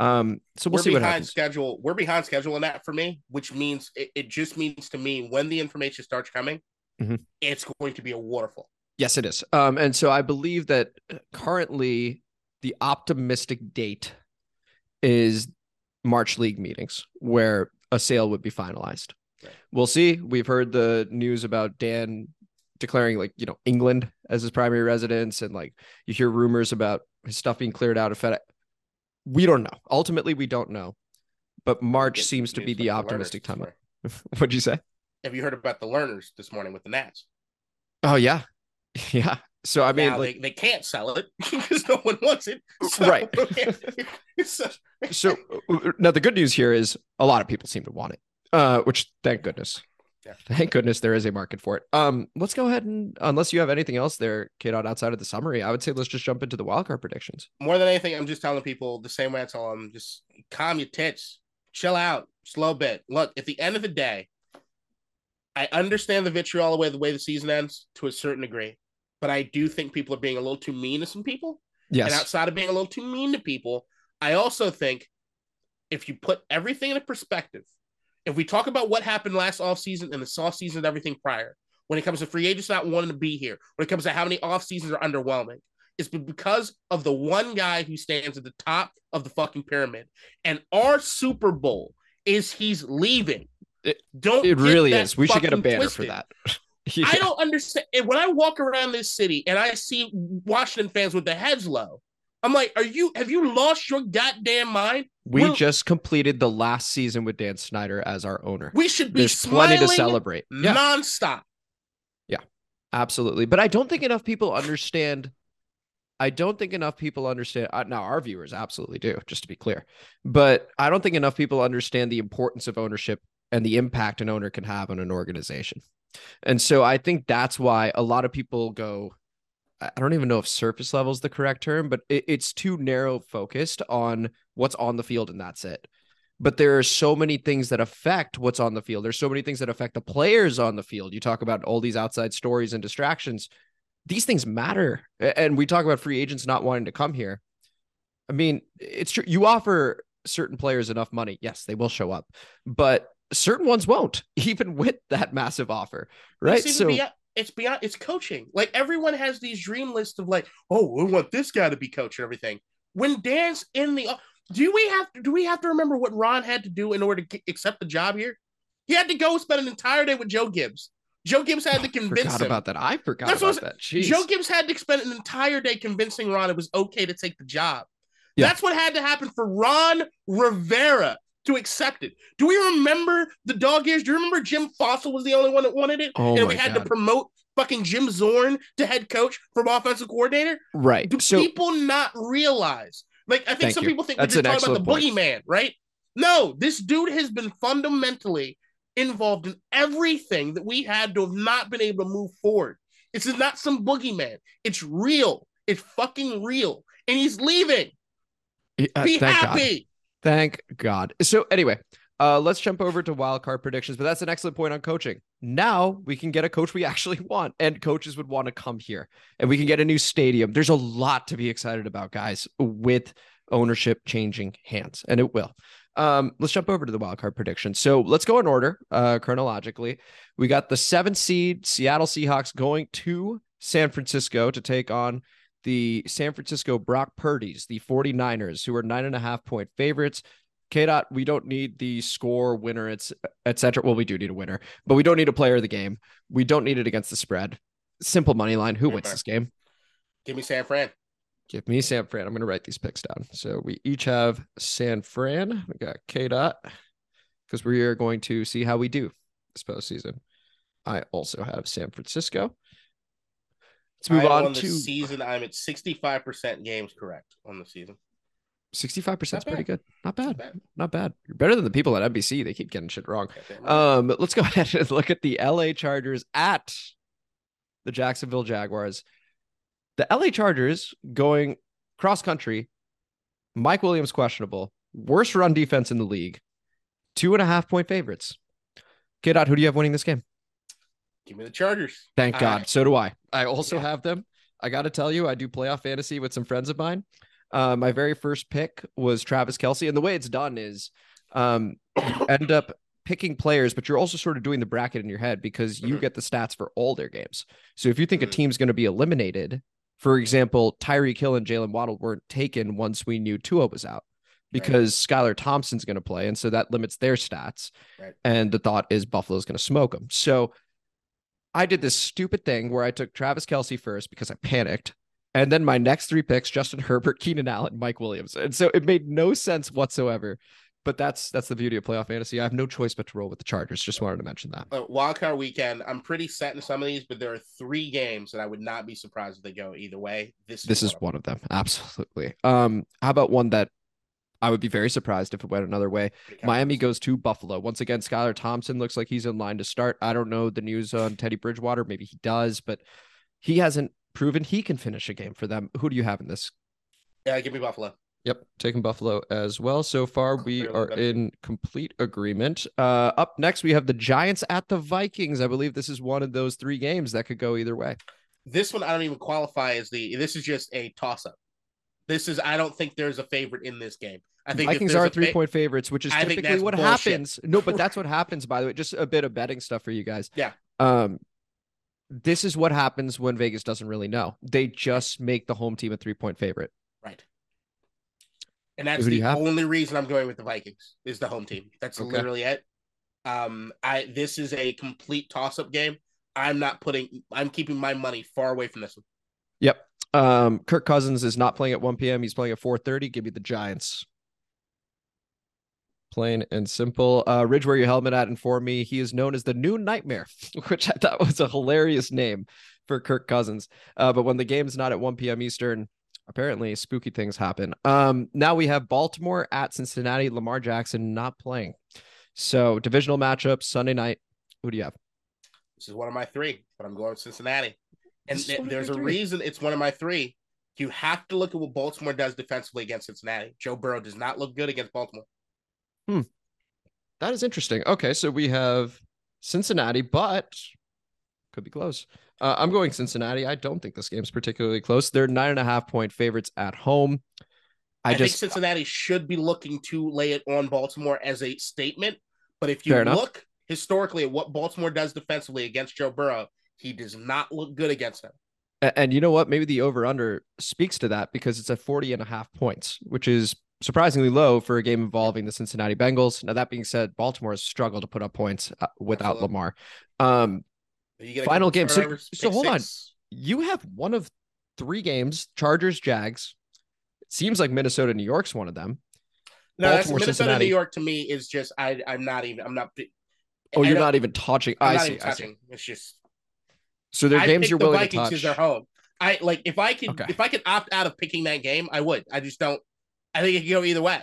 B: Um, so we'll
C: we're
B: see what
C: behind
B: happens.
C: schedule. We're behind schedule in that for me, which means it, it just means to me when the information starts coming,
B: Mhm.
C: it's going to be a waterfall.
B: Yes, it is. Um, and so I believe that currently the optimistic date is March league meetings where a sale would be finalized.
C: Right.
B: We'll see. We've heard the news about Dan declaring like, you know, England as his primary residence and like you hear rumors about his stuff being cleared out of FedEx. We don't know. Ultimately, we don't know. But March seems to be the optimistic
C: learners
B: time. What'd you say?
C: Have you heard about the Lerners this morning with the Nats?
B: Oh yeah. Yeah. So I mean
C: now
B: like
C: they, they can't sell it because no one wants it. So-
B: Right.
C: so,
B: so uh, now the good news here is a lot of people seem to want it uh which thank goodness
C: Yeah.
B: thank goodness there is a market for it um let's go ahead and unless you have anything else there kid on outside of the summary i would say let's just jump into the wildcard predictions
C: more than anything, I'm just telling people the same way I tell them: just calm your tits, chill out, slow bit. Look, at the end of the day, I understand the vitriol the way the way the season ends to a certain degree, but I do think people are being a little too mean to some people.
B: yes
C: And outside of being a little too mean to people, I also think if you put everything in perspective, if we talk about what happened last offseason and the soft season and everything prior, when it comes to free agents not wanting to be here, when it comes to how many off seasons are underwhelming, it's because of the one guy who stands at the top of the fucking pyramid. And our Super Bowl is he's leaving.
B: It-
C: Don't
B: it really is. we should get a banner
C: twisted.
B: for that Yeah.
C: I don't understand. And when I walk around this city and I see Washington fans with their heads low, I'm like, are you have you lost your goddamn mind?
B: We just completed the last season with dan snyder as our owner
C: We should be
B: there's plenty to celebrate yeah
C: nonstop. Yeah.
B: Absolutely. But I don't think enough people understand. I don't think enough people understand. Uh, now, our viewers absolutely do, just to be clear. But I don't think enough people understand the importance of ownership and the impact an owner can have on an organization. And so I think that's why a lot of people go, I don't even know if surface level is the correct term, but it, it's too narrow focused on what's on the field and that's it. But there are so many things that affect what's on the field. There's so many things that affect the players on the field. You talk about all these outside stories and distractions. These things matter. And we talk about free agents not wanting to come here. I mean, it's true. You offer certain players enough money. Yes, they will show up, but certain ones won't, even with that massive offer. Right. So,
C: beyond, it's beyond it's coaching. Like everyone has these dream lists of like, oh, we want this guy to be coach and everything. When Dan's in the do we have to do we have to remember what Ron had to do in order to accept the job here? He had to go spend an entire day with Joe Gibbs. Joe Gibbs had oh, to convince
B: forgot
C: him.
B: about that. I forgot
C: That's what
B: about that. Jeez.
C: Joe Gibbs had to spend an entire day convincing Ron it was okay to take the job.
B: Yeah.
C: That's what had to happen for Ron Rivera to accept it. Do we remember the dog years? Do you remember Jim Fassel was the only one that wanted it?
B: Oh
C: and we had
B: God.
C: to promote fucking Jim Zorn to head coach from offensive coordinator?
B: right.
C: Do
B: So
C: people not realize? Like, I think
B: Thank
C: some
B: you.
C: people think
B: That's
C: we're just talking about the
B: excellent
C: boogeyman, right? No, this dude has been fundamentally involved in everything that we had to have not been able to move forward. This is not some boogeyman. It's real. It's fucking real. And he's leaving.
B: uh,
C: Be
B: happy. God. Thank God. So anyway, Uh, let's jump over to wild card predictions, but that's an excellent point on coaching. Now we can get a coach we actually want, and coaches would want to come here, and we can get a new stadium. There's a lot to be excited about, guys, with ownership changing hands, and it will. Um, let's jump over to the wild card predictions. So let's go in order uh, chronologically. We got the seven seed Seattle Seahawks going to San Francisco to take on the San Francisco Brock Purdy's, the 49ers, who are nine and a half point favorites. K dot, we don't need the score winner, it's etc. Well, we do need a winner, but we don't need a player of the game. We don't need it against the spread. Simple money line. Who wins this game?
C: Give me San Fran.
B: Give me San Fran. I'm going to write these picks down. So we each have San Fran. We got K dot because we are going to see how we do this postseason. I also have San Francisco. Let's move on,
C: on the
B: to
C: season. I'm at 65% games correct on the season.
B: 65% is pretty good. Not bad.
C: bad.
B: Not bad. You're better than the people at NBC. They keep getting shit wrong. Um, let's go ahead and look at the LA Chargers at the Jacksonville Jaguars. The LA Chargers going cross country. Mike Williams questionable. Worst run defense in the league. Two and a half point favorites. Kid out. Who do you have winning this game?
C: Give me the Chargers.
B: Thank
C: I-
B: God. So do I. I also
C: Yeah.
B: have them. I got to tell you, I do playoff fantasy with some friends of mine. Uh, my very first pick was Travis Kelce, and the way it's done is, um, you end up picking players, but you're also sort of doing the bracket in your head because you
C: Mhm.
B: get the stats for all their games. So if you think a
C: Mhm.
B: team's going to be eliminated, for example, Tyreek Hill and Jaylen Waddle weren't taken once we knew Tua was out because Skylar Thompson's going to play, and so that limits their stats.
C: Right.
B: And the thought is Buffalo's going to smoke them. So I did this stupid thing where I took Travis Kelce first because I panicked. And then my next three picks, Justin Herbert, Keenan Allen, Mike Williams. And so it made no sense whatsoever. But that's that's the beauty of playoff fantasy. I have no choice but to roll with the Chargers. Just wanted to mention that.
C: Uh, wildcard weekend. I'm pretty set in some of these, but there are three games that I would not be surprised if they go either way. This
B: This is
C: one.
B: one of them. Absolutely. Um, how about one that I would be very surprised if it went another way? Miami goes to Buffalo. Once again, Skylar Thompson looks like he's in line to start. I don't know the news on Teddy Bridgewater. Maybe he does, but he hasn't proven he can finish a game for them. Who do you have in this?
C: Yeah, give me Buffalo.
B: Yep, taking Buffalo as well. So far, we
C: Clearly
B: are
C: better.
B: in complete agreement. Uh, up next, we have the Giants at the Vikings. I believe this is one of those three games that could go either way.
C: This one I don't even qualify as the. This is just a toss up. This is. I don't think there's a favorite in this game. I think
B: Vikings
C: there's
B: are
C: a fa-
B: three point favorites, which is
C: I
B: typically what
C: bullshit.
B: happens. No, but that's what happens, by the way. Just a bit of betting stuff for you guys.
C: Yeah.
B: Um, this is what happens when Vegas doesn't really know. They just make the home team a three point favorite.
C: Right. And that's the only reason I'm going with the Vikings is the home team. That's
B: Okay.
C: literally it. Um, I this is a complete toss up game. I'm not putting. I'm keeping my money far away from this one.
B: Yep. Um, Kirk Cousins is not playing at 1 p.m. He's playing at 4:30. Give me the Giants. Plain and simple. Uh, Ridge, where your helmet at? Inform me. He is known as the New Nightmare, which I thought was a hilarious name for Kirk Cousins. Uh, but when the game's not at 1 p.m. Eastern, apparently spooky things happen. Um, now we have Baltimore at Cincinnati. Lamar Jackson not playing. So divisional matchup Sunday night. Who do you have?
C: This is one of my three, but I'm going Cincinnati. And
B: This is one of
C: there's a
B: three.
C: reason it's one of my three. You have to look at what Baltimore does defensively against Cincinnati. Joe Burrow does not look good against Baltimore. Hmm.
B: That is interesting. Okay, so we have Cincinnati, but could be close. Uh, I'm going Cincinnati. I don't think this game's particularly close. They're nine and a half point favorites at home. I,
C: I,
B: just
C: think Cincinnati should be looking to lay it on Baltimore as a statement. But if you
B: Fair enough.
C: look historically at what Baltimore does defensively against Joe Burrow, he does not look good against him.
B: a- and you know what? Maybe the over under speaks to that because it's at 40 and a half points, which is surprisingly low for a game involving the Cincinnati Bengals. Now that being said, Baltimore has struggled to put up points uh, without
C: Absolutely.
B: Lamar. Um,
C: You get a
B: Final game. So- so hold on. you have one of three games: Chargers, Jags. It seems like Minnesota, New York's one of them.
C: No, that's
B: Baltimore,
C: Minnesota,
B: Cincinnati.
C: New York to me is just I. I'm not even. I'm not.
B: Oh,
C: I
B: you're
C: don't-
B: even touching.
C: I'm
B: I
C: not
B: see.
C: even
B: I see.
C: It's just
B: So there are
C: I
B: games you're
C: the
B: willing
C: Vikings
B: to
C: because they're home. I like if I could
B: Okay.
C: if I could opt out of picking that game, I would. I just don't. I think it could go either way.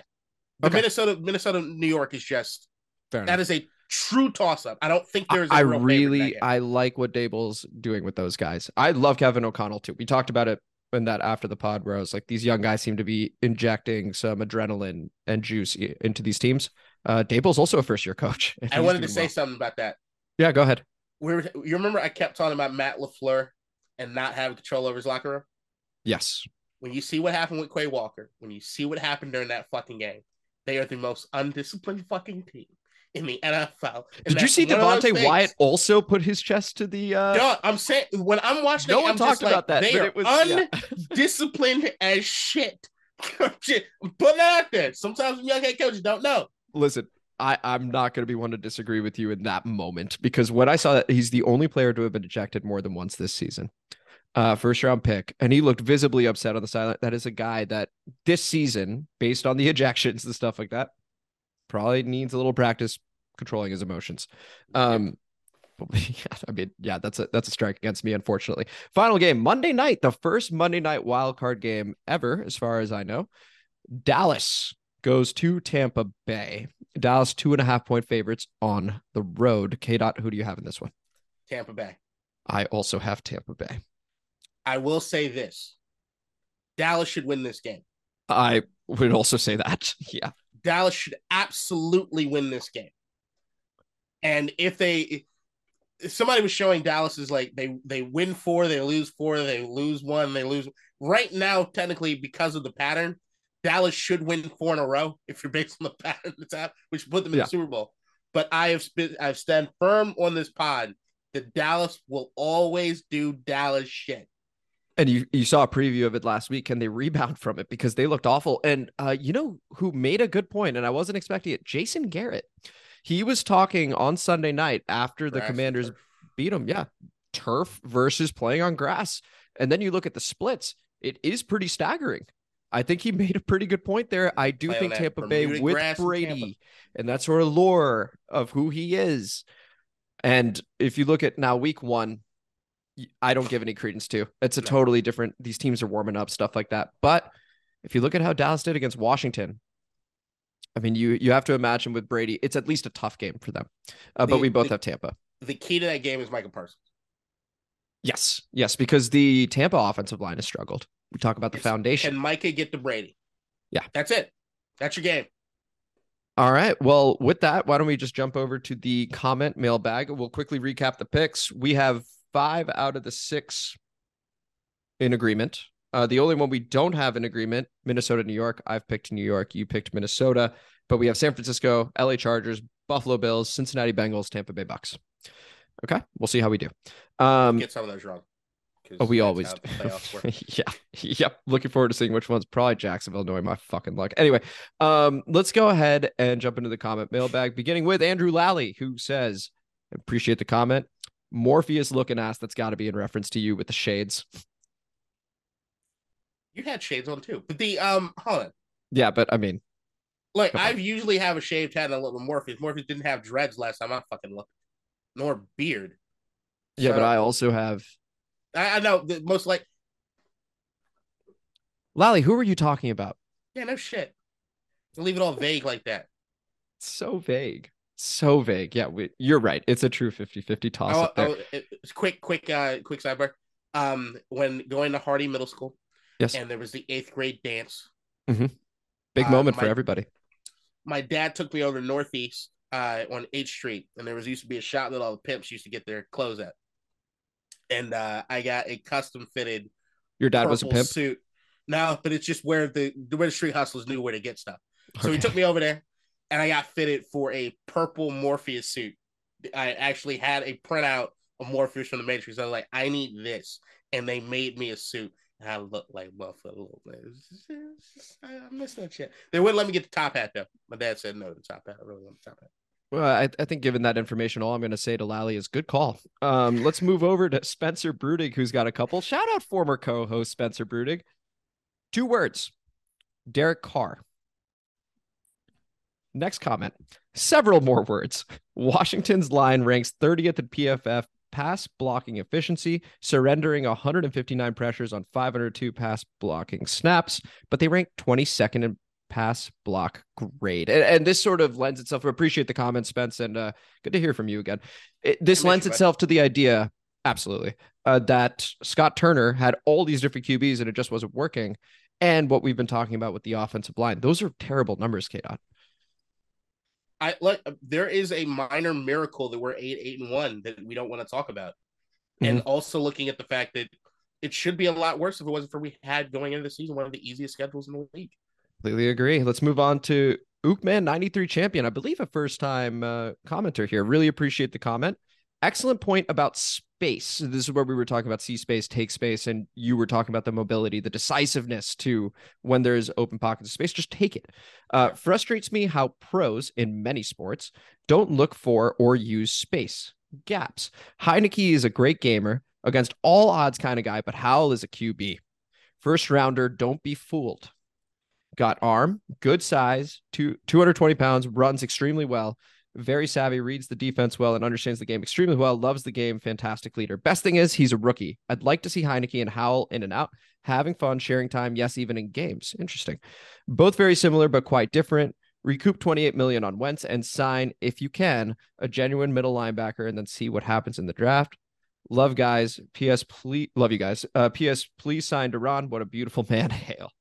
C: The
B: Okay.
C: Minnesota Minnesota New York is just that is a true toss up. I don't think there's. a
B: I
C: real favorite in that
B: really. I like what Daboll's doing with those guys. I love Kevin O'Connell too. We talked about it in that after the pod where I was like, these young guys seem to be injecting some adrenaline and juice into these teams. Uh, Daboll's also a first year coach.
C: I wanted to say
B: well.
C: something about that.
B: Yeah, go ahead.
C: We were, you remember I kept talking about Matt LaFleur and not having control over his locker room?
B: Yes.
C: When you see what happened with Quay Walker, when you see what happened during that fucking game, they are the most undisciplined fucking team in the NFL. And
B: Did you see
C: Devonte
B: Wyatt also put his chest to the? uh
C: No, I'm saying when I'm watching,
B: No
C: it,
B: one
C: I'm
B: talked
C: just like,
B: about that,
C: They are
B: it was- yeah.
C: undisciplined as shit. Shit, Put that out there. Sometimes young head coaches don't know.
B: Listen, I, I'm not going to be one to disagree with you in that moment because when I saw that he's the only player to have been ejected more than once this season, uh, first round pick, and he looked visibly upset on the sideline. That is a guy that this season, based on the ejections and stuff like that, probably needs a little practice controlling his emotions. Um, I mean, yeah, that's a that's a strike against me, unfortunately. Final game Monday night, the first Monday night wild card game ever, as far as I know. Dallas goes to Tampa Bay. Dallas two and a half point favorites on the road. K dot, who do you have in this one?
C: Tampa Bay.
B: I also have Tampa Bay.
C: I will say this: Dallas should win this game.
B: I would also say that. Yeah.
C: Dallas should absolutely win this game. And if they if somebody was showing Dallas is like they they win four, they lose four, they lose one, they lose right now, technically because of the pattern, Dallas should win four in a row if you're based on the pattern that's out, which put them in
B: Yeah.
C: the Super Bowl. But I have been I've stand firm on this pod that Dallas will always do Dallas shit.
B: And you you saw a preview of it last week. Can they rebound from it because they looked awful? And uh, you know who made a good point, and I wasn't expecting it. Jason Garrett. He was talking on Sunday night after the
C: Grass and
B: Commanders beat them. Yeah, turf versus playing on grass. And then you look at the splits. It is pretty staggering. I think he made a pretty good point there. I do
C: Play
B: think Tampa Bay
C: Bermuda
B: with
C: Tampa.
B: Brady and that sort of lore of who he is. And if you look at now week one, I don't give any credence to. It's a
C: No.
B: totally different. These teams are warming up, stuff like that. But if you look at how Dallas did against Washington, I mean, you you have to imagine with Brady, it's at least a tough game for them. Uh, but we both
C: the-
B: have Tampa.
C: The key to that game is Micah Parsons.
B: Yes, yes, because the Tampa offensive line has struggled. We talk about the
C: Yes.
B: foundation.
C: Can Micah get to Brady?
B: Yeah.
C: That's it. That's your game.
B: All right. Well, with that, why don't we just jump over to the comment mailbag? We'll quickly recap the picks. We have five out of the six in agreement. Uh, the only one we don't have in agreement, Minnesota, New York. I've picked New York. You picked Minnesota, but we have San Francisco, LA Chargers, Buffalo Bills, Cincinnati Bengals, Tampa Bay Bucks. Okay, we'll see how we do. Um,
C: Get some of those wrong.
B: Oh, we always do.
C: the playoffs work.
B: yeah. Yep. Looking forward to seeing which one's probably Jacksonville, knowing my fucking luck. Anyway, um, let's go ahead and jump into the comment mailbag, beginning with Andrew Lally, who says, appreciate the comment. Morpheus looking ass. That's got to be in reference to you with the shades.
C: You had shades on too, but the um, hold on.
B: Yeah, but I mean,
C: Look,
B: on.
C: I've usually have a shaved head and a little Morpheus. Morpheus didn't have dreads last time I fucking looked, nor beard.
B: yeah, but I also have
C: I, I know the most like
B: Lally. Who were you talking about?
C: yeah, no shit. Leave it all vague like that.
B: So vague. So vague. Yeah, we, you're right. It's a true 50 50 toss
C: Oh,
B: up there.
C: oh, it- quick, quick, uh, quick sidebar. Um, when going to Hardy Middle School,
B: Yes.
C: and there was the eighth grade dance. Mm-hmm.
B: Big
C: uh,
B: moment for everybody.
C: my dad took me over to Northeast uh, on 8th Street, and there was used to be a shop that all the pimps used to get their clothes at. And uh, I got a custom fitted
B: Your dad was a pimp.
C: suit. No, but it's just where the where the street hustlers knew where to get stuff. So he took me over there, and I got fitted for a purple Morpheus suit. I actually had a printout of Morpheus from the Matrix. I was like, I need this, and they made me a suit. And I looked like motherfucker a little bit. Just- it was just- I I miss that shit. They wouldn't let me get the top hat though. My dad said no to the top hat. I really want the top hat.
B: Well, I, I think given that information, all I'm going to say to Lally is good call. Um, let's move over to Spencer Brudig, who's got a couple. Shout out former co-host Spencer Brudig. Two words: Derek Carr. Next comment: several more words. Washington's line ranks 30th in PFF pass blocking efficiency, surrendering 159 pressures on 502 pass blocking snaps, but they rank 22nd in pass block grade. And, and this sort of lends itself. I appreciate the comments, Spence, and uh, good to hear from you again. It, this lends
C: you,
B: itself to the idea, absolutely, uh, that Scott Turner had all these different QBs and it just wasn't working. And what we've been talking about with the offensive line, those are terrible numbers, K. Dot.
C: I like there is a minor miracle that we're eight, eight, and one that we don't want to talk about. And
B: Mm-hmm.
C: also looking at the fact that it should be a lot worse if it wasn't for we had going into the season one of the easiest schedules in the league.
B: Completely agree. Let's move on to Ookman 93 champion. I believe a first time uh, commenter here. Really appreciate the comment. Excellent point about space. This is where we were talking about see space, take space, and you were talking about the mobility, the decisiveness to when there's open pockets of space. Just take it. Uh, frustrates me how pros in many sports don't look for or use space gaps. Heinicke is a great gamer against all odds kind of guy, but Howell is a QB. First rounder, don't be fooled got arm, good size, two, 220 pounds, runs extremely well, very savvy, reads the defense well, and understands the game extremely well, loves the game, fantastic leader. Best thing is he's a rookie. I'd like to see Heinicke and Howell in and out, having fun, sharing time, yes, even in games. Interesting. Both very similar, but quite different. Recoup 28 million on Wentz and sign, if you can, a genuine middle linebacker and then see what happens in the draft. Love guys. P.S. Please love you guys. Uh, P.S. Please sign Duran. What a beautiful man. Hail.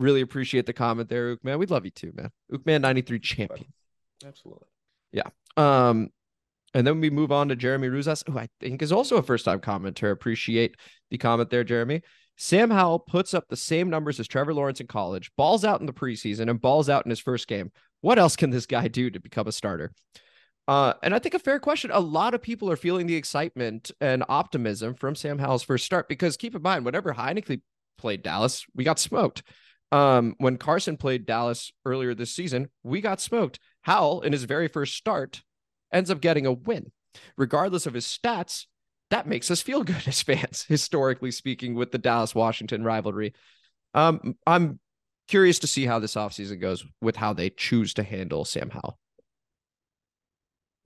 B: Really appreciate the comment there, Ook man. We'd love you too, man. Ookman 93 champion.
C: Absolutely. Yeah.
B: Um, and then we move on to Jeremy Ruzas, who I think is also a first time commenter. Appreciate the comment there, Jeremy. Sam Howell puts up the same numbers as Trevor Lawrence in college, balls out in the preseason, and balls out in his first game. What else can this guy do to become a starter? Uh, and I think a fair question. A lot of people are feeling the excitement and optimism from Sam Howell's first start because keep in mind, whenever Heinicke played Dallas, we got smoked. Um, when Carson played Dallas earlier this season, we got smoked. Howell, in his very first start, ends up getting a win. Regardless of his stats, that makes us feel good as fans, historically speaking, with the Dallas Washington rivalry. Um, I'm curious to see how this offseason goes with how they choose to handle Sam Howell.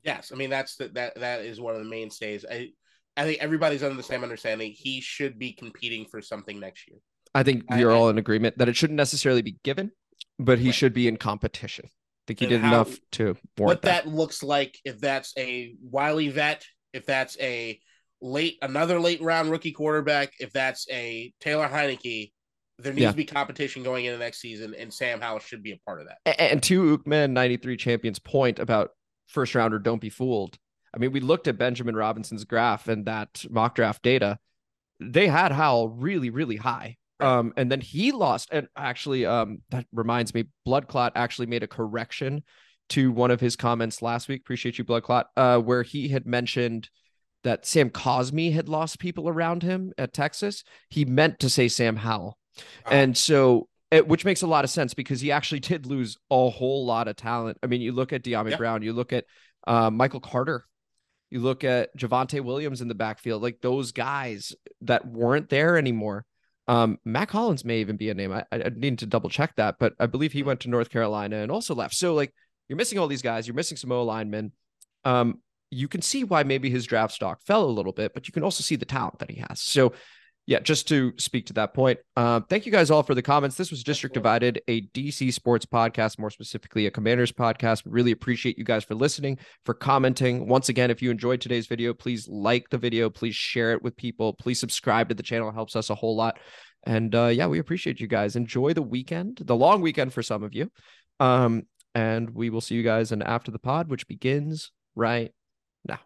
C: Yes, I mean that's the, that that is one of the mainstays. I I think everybody's under the same understanding. He should be competing for something next year.
B: I think we are all in agreement that it shouldn't necessarily be given, but he
C: Right.
B: should be in competition. I think he
C: And
B: did
C: how-
B: enough to warrant
C: what that. looks like if that's a Wiley vet, if that's a late another late round rookie quarterback, if that's a Taylor Heinicke, there needs
B: Yeah.
C: to be competition going into next season, and Sam Howell should be a part of that.
B: A- And to Ukman 93 champions point about first rounder, don't be fooled. I mean, we looked at Benjamin Robinson's graph and that mock draft data. They had Howell really, really high. Um, and then he lost. And actually, um, that reminds me, Blood Clot actually made a correction to one of his comments last week. Appreciate you, Blood Clot, uh, where he had mentioned that Sam Cosme had lost people around him at Texas. He meant to say Sam Howell.
C: Ah.
B: And so, it, which makes a lot of sense because he actually did lose a whole lot of talent. I mean, you look at Dyami
C: Yeah.
B: Brown, you look at uh, Michael Carter, you look at Javonte Williams in the backfield, like those guys that weren't there anymore. Um, Mack Hollins may even be a name. I, I need to double check that, but I believe he went to North Carolina and also left. So, like, you're missing all these guys. You're missing some O linemen. Um, you can see why maybe his draft stock fell a little bit, but you can also see the talent that he has. So, yeah, just to speak to that point, uh, thank you guys all for the comments. This was District Divided, a DC sports podcast, more specifically a Commanders podcast. We Really appreciate you guys for listening, for commenting. Once again, if you enjoyed today's video, please like the video, please share it with people, please subscribe to the channel. It helps us a whole lot. And uh, yeah, we appreciate you guys. Enjoy the weekend, the long weekend for some of you. Um, and we will see you guys in after the pod, which begins right now.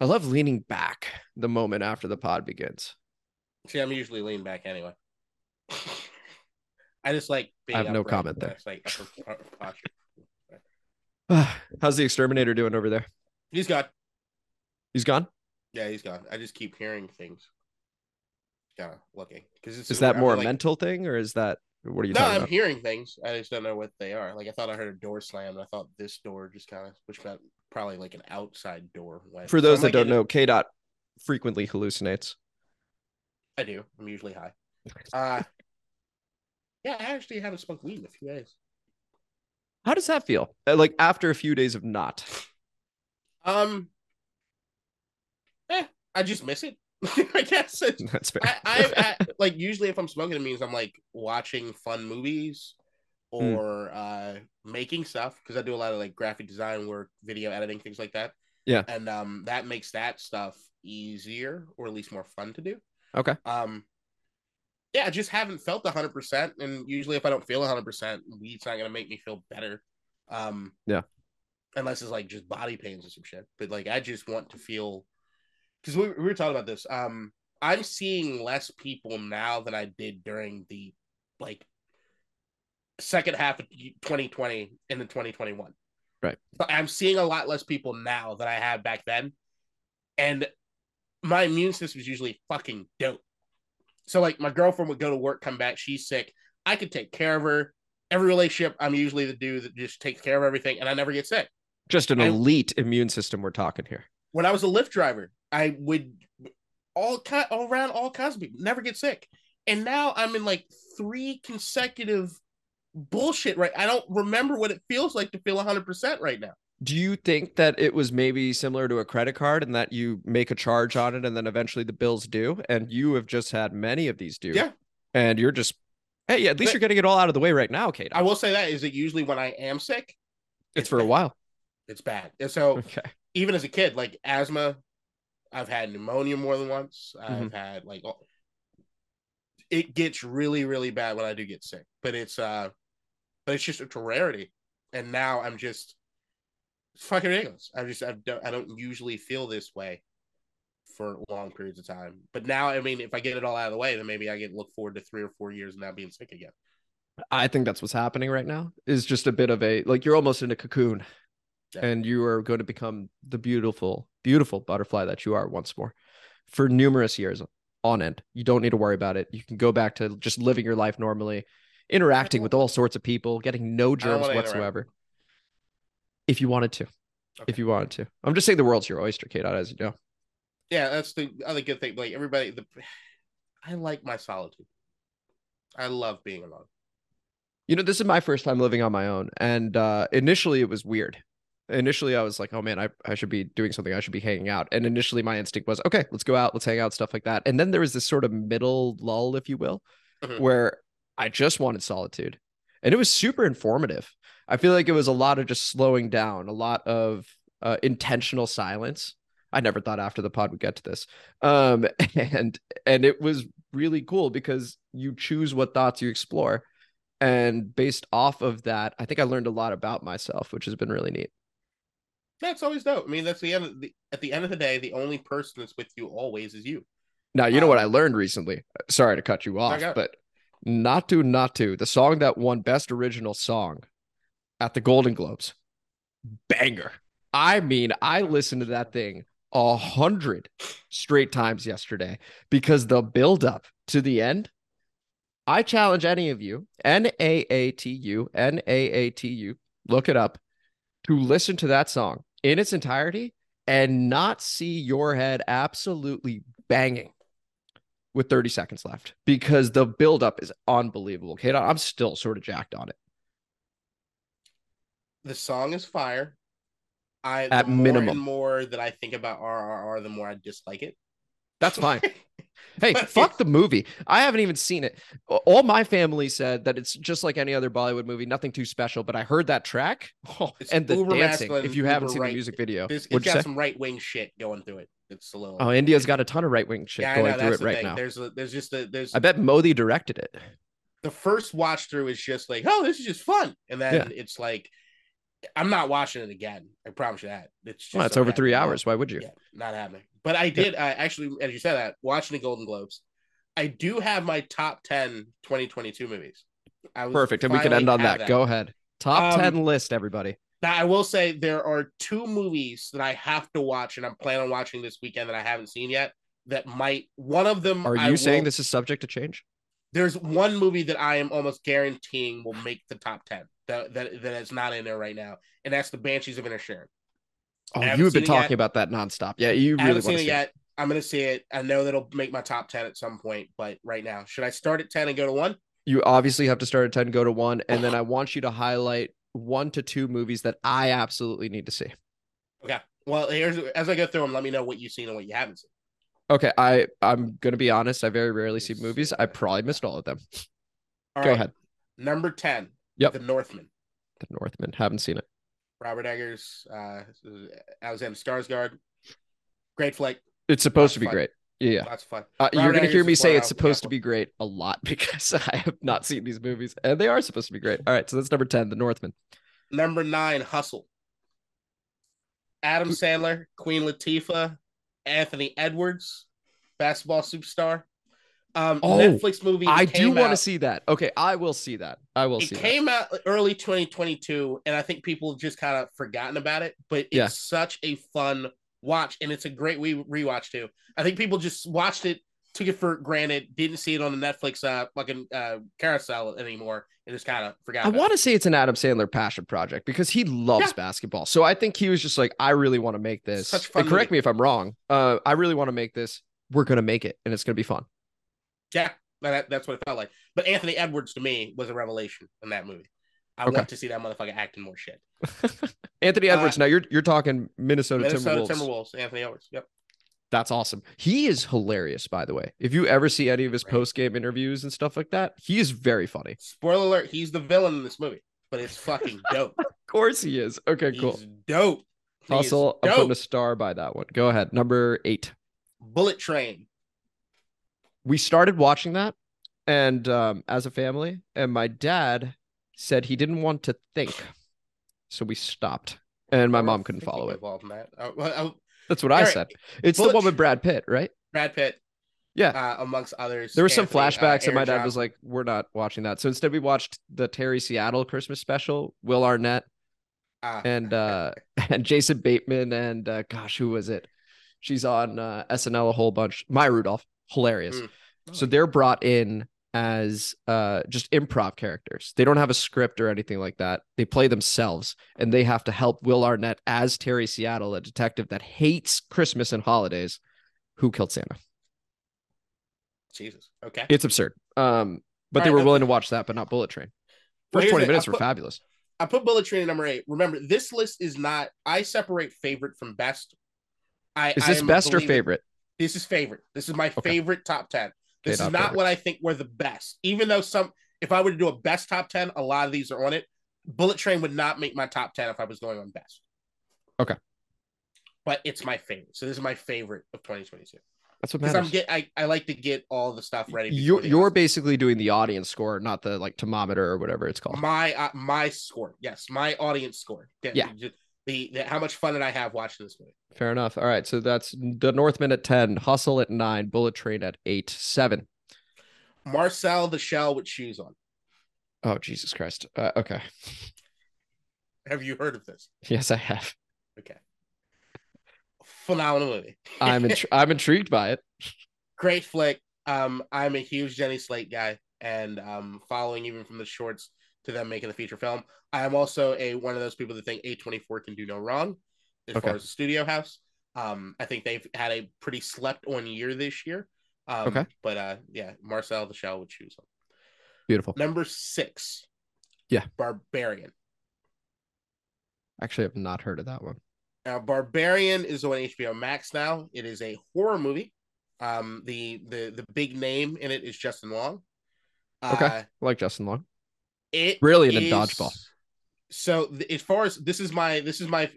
B: I love leaning back the moment after the pod begins.
C: See, I'm usually lean back anyway. I just like. Being
B: I have no comment there.
C: Like upper
B: How's the exterminator doing over there?
C: He's gone.
B: He's gone.
C: Yeah, he's gone. I just keep hearing things. Of looking because
B: Is that more a mental thing or is that what are you
C: No, I'm
B: about?
C: hearing things. I just don't know what they are. Like I thought I heard a door slam. And I thought this door just kind of, which meant probably like an outside door.
B: For those
C: I'm
B: that don't know, K dot frequently hallucinates.
C: I do. I'm usually high. Uh yeah, I actually haven't smoked weed in a few days.
B: How does that feel? Uh, Like after a few days of not.
C: Um, eh, I just miss it. I guess
B: That's fair.
C: I, I, I like usually if I'm smoking, it means I'm like watching fun movies
B: Hmm.
C: or uh making stuff because I do a lot of like graphic design work, video editing, things like that.
B: Yeah.
C: and um, that makes that stuff easier or at least more fun to do.
B: okay.
C: Um, yeah, I just haven't felt hundred percent, and usually if I don't feel hundred percent, weed's not gonna make me feel better. Um,
B: Yeah.
C: Unless it's like just body pains or some shit, but like I just want to feel because we, we were talking about this. Um, I'm seeing less people now than I did during the like second half of 2020 into 2021.
B: Right.
C: So I'm seeing a lot less people now than I had back then. And my immune system is usually fucking dope. So like my girlfriend would go to work, come back, she's sick. I could take care of her. Every relationship, I'm usually the dude that just takes care of everything and I never get sick.
B: Just an
C: I-
B: elite immune system we're talking here.
C: When I was a Lyft driver, I would all all around all kinds of people, never get sick. And now I'm in like three consecutive bullshit, right? I don't remember what it feels like to feel 100% right now.
B: Do you think that it was maybe similar to a credit card and that you make a charge on it and then eventually the bills due? And you have just had many of these due.
C: Yeah.
B: And you're just, hey, yeah, at least
C: But-
B: you're getting it all out of the way right now, Kate.
C: I will say that is that usually when I am sick,
B: it's for a while.
C: It's bad. And so
B: Okay.
C: even as a kid, like asthma, I've had pneumonia more than once. I've
B: Mhm.
C: had like it gets really, really bad when I do get sick. But it's uh but it's just a rarity. And now I'm just fucking ridiculous. I just I don't I don't usually feel this way for long periods of time. But now I mean if I get it all out of the way, then maybe I get look forward to three or four years of not being sick again.
B: I think that's what's happening right now is just a bit of a like you're almost in a cocoon
C: Yeah.
B: and you are going to become the beautiful, beautiful butterfly that you are once more for numerous years on end. You don't need to worry about it. You can go back to just living your life normally, interacting with all sorts of people, getting no germs
C: wanna interact.
B: whatsoever. If you wanted to, if you wanted to, I'm just saying the world's your oyster, Kate, as you know.
C: Yeah, that's the other good thing. Like everybody the I like my solitude. I love being alone.
B: You know, this is my first time living on my own. And uh, initially it was weird. Initially, I was like, oh man, I, I should be doing something. I should be hanging out. And initially, my instinct was, okay, let's go out, let's hang out, stuff like that. And then there was this sort of middle lull, if you will,
C: Mhm.
B: where I just wanted solitude. And it was super informative. I feel like it was a lot of just slowing down, a lot of uh, intentional silence. I never thought after the pod would get to this. Um, and and it was really cool because you choose what thoughts you explore and based off of that i think i learned a lot about myself which has been really neat
C: That's always dope. I mean, that's the end of the at the end of the day, the only person that's with you always is you.
B: now you know what i
C: Um,
B: learned recently sorry to cut you off but not to the song that won best original song at the golden globes. Banger. I mean i listened to that thing a hundred straight times yesterday because the build up to the end i challenge any of you n-a-a-t-u n-a-a-t-u look it up to listen to that song in its entirety and not see your head absolutely banging with 30 seconds left because the buildup is unbelievable. Okay, I'm still sort of jacked on it.
C: The song is fire. I
B: At
C: the more
B: minimum.
C: more that I think about RRR, the more I dislike it.
B: That's fine. Hey, fuck the movie. I haven't even seen it. All my family said that it's just like any other Bollywood movie, nothing too special. But I heard that track oh, and the dancing.
C: masculine,
B: If you haven't seen
C: right.
B: the music video,
C: it's
B: you
C: got some right wing shit going through it. It's a little.
B: Oh, India's got a ton of right wing shit
C: yeah,
B: going
C: know,
B: through it right
C: thing.
B: now.
C: There's a, there's just a there's
B: I bet Modi directed it.
C: the first watch through is just like, oh, this is just fun, and then
B: Yeah.
C: it's like, I'm not watching it again. I promise you that. It's just
B: Well, it's over three hours. Why would you?
C: Yeah, not happening. But I did uh, actually, as you said that, watching the Golden Globes, I do have my top 10 2022 movies. I was
B: Perfect. And we can end on
C: have
B: that. Go ahead. Top
C: Um,
B: 10 list, everybody.
C: Now, I will say there are two movies that I have to watch, and I'm planning on watching this weekend that I haven't seen yet. That might one of them.
B: Are
C: I
B: you saying
C: will-
B: this is subject to change?
C: There's one movie that I am almost guaranteeing will make the top 10 that that, that is not in there right now, and that's the Banshees of Inisherin.
B: Oh, you have been
C: it yet.
B: talking about that nonstop. Yeah, you really
C: seen
B: to
C: it
B: see it.
C: yet. I'm gonna see it. I know that'll make my top 10 at some point, but right now, should I start at 10 and go to one?
B: You obviously have to start at 10, go to one, and then I want you to highlight one to two movies that I absolutely need to see.
C: Okay. Well, here's as I go through them. Let me know what you've seen and what you haven't seen.
B: Okay, I I'm gonna be honest. I very rarely see movies. I probably missed all of them.
C: All
B: Go
C: right.
B: ahead.
C: Number 10.
B: Yep.
C: The Northman.
B: The Northman. Haven't seen it.
C: Robert Eggers, uh, Alexander Skarsgård. Great flick.
B: It's supposed
C: Lots
B: to be great. Yeah.
C: Of fun.
B: Uh, you're gonna hear me say it's supposed to be great a lot because I have not seen these movies, and they are supposed to be great. All right, so that's number ten, The Northman.
C: Number nine, Hustle. Adam Sandler, Queen Latifah, Anthony Edwards, basketball superstar. Um,
B: Oh,
C: Netflix movie.
B: I do want to see that. Okay, I will see that. I will
C: It
B: see that.
C: came out early 2022, and I think people have just kind of forgotten about it. But it's
B: Yeah.
C: such a fun watch, and it's a great we rewatch too. I think people just watched it, took it for granted, didn't see it on the Netflix uh fucking uh carousel anymore, and just kind of forgot.
B: I want to say it's an Adam Sandler passion project because he loves
C: Yeah.
B: basketball. So I think he was just like, I really want to make this.
C: Such fun
B: and correct
C: movie.
B: me if I'm wrong. Uh, I really want to make this. We're gonna make it, and it's gonna be fun.
C: Yeah, that, that's what it felt like. But Anthony Edwards to me was a revelation in that movie. I
B: Okay.
C: want to see that motherfucker acting more shit.
B: Anthony
C: Uh,
B: Edwards. now you're you're talking Minnesota, Timberwolves.
C: Minnesota
B: Timberwolves.
C: Timberwolves, Anthony Edwards. Yep.
B: That's awesome. He is hilarious, by the way. If you ever see any of his
C: Right.
B: post game interviews and stuff like that, he is very funny.
C: Spoiler alert: he's the villain in this movie, but it's fucking dope.
B: Of course, he is. Okay,
C: He's
B: cool.
C: dope. He
B: Hustle. I'm putting a star by that one. Go ahead. Number eight.
C: Bullet Train.
B: we started watching that and um, as a family and my dad said he didn't want to think. So we stopped. And my mom couldn't follow it.
C: Involved in that. Uh, well, uh,
B: that's what i
C: Eric,
B: said. It's the one with brad pitt right?
C: Brad Pitt,
B: yeah.
C: Uh, amongst others.
B: there were some
C: uh,
B: flashbacks and my dad was like we're not watching that. So instead we watched the terry seattle christmas special will arnett
C: Ah.
B: and uh and jason bateman and uh gosh who was it? She's on uh snl a whole bunch. Maya rudolph. Hilarious.
C: Mm.
B: So they're brought in as uh just improv characters. They don't have a script or anything like that. They play themselves and they have to help Will Arnett as Terry Seattle, a detective that hates Christmas and holidays, who killed Santa.
C: Jesus. Okay.
B: It's absurd. Um but they were willing to watch that but not Bullet Train. First
C: here's
B: 20
C: it.
B: minutes
C: I
B: were fabulous.
C: I put Bullet Train at number eight. Remember, this list is not. I separate favorite from best. I
B: Is this
C: a
B: best or favorite?
C: This is favorite. This is my
B: Okay.
C: favorite top ten. This is
B: not
C: what I think were the best. Even though some, if I were to do a best top ten, a lot of these are on it. Bullet Train would not make my top ten if I was going on best.
B: Okay.
C: But it's my favorite. So this is my favorite of 2022.
B: That's what
C: Because I'm
B: matters.
C: get I, I like to get all the stuff ready.
B: You're you're basically doing the audience score, not the like thermometer or whatever it's called.
C: my uh, my score. Yes, my audience score.
B: Yeah.
C: The, the, the how much fun did I have watching this movie?
B: Fair enough. All right. So that's the Northman at 10, Hustle at nine, Bullet Train at eight, seven.
C: Marcel the Shell with shoes on.
B: Oh, Jesus Christ. Uh, okay.
C: Have you heard of this?
B: Yes, I have.
C: Okay. Phenomenal movie.
B: I'm intri- I'm intrigued by it.
C: Great flick. Um, I'm a huge Jenny Slate guy, and um, following even from the shorts to them making the feature film. I am also a one of those people that think A24 can do no wrong as
B: Okay.
C: far as the studio house. Um, I think they've had a pretty slept on year this year. Um,
B: Okay.
C: But uh, yeah, Marcel the Shell with shoes on.
B: Beautiful.
C: Number six.
B: Yeah.
C: Barbarian.
B: Actually, I've not heard of that one.
C: Now, Barbarian is on HBO Max now. It is a horror movie. Um, the the the big name in it is Justin Long.
B: Okay.
C: Uh,
B: I like Justin Long.
C: It
B: Brilliant in dodgeball.
C: So as far as this is my this is my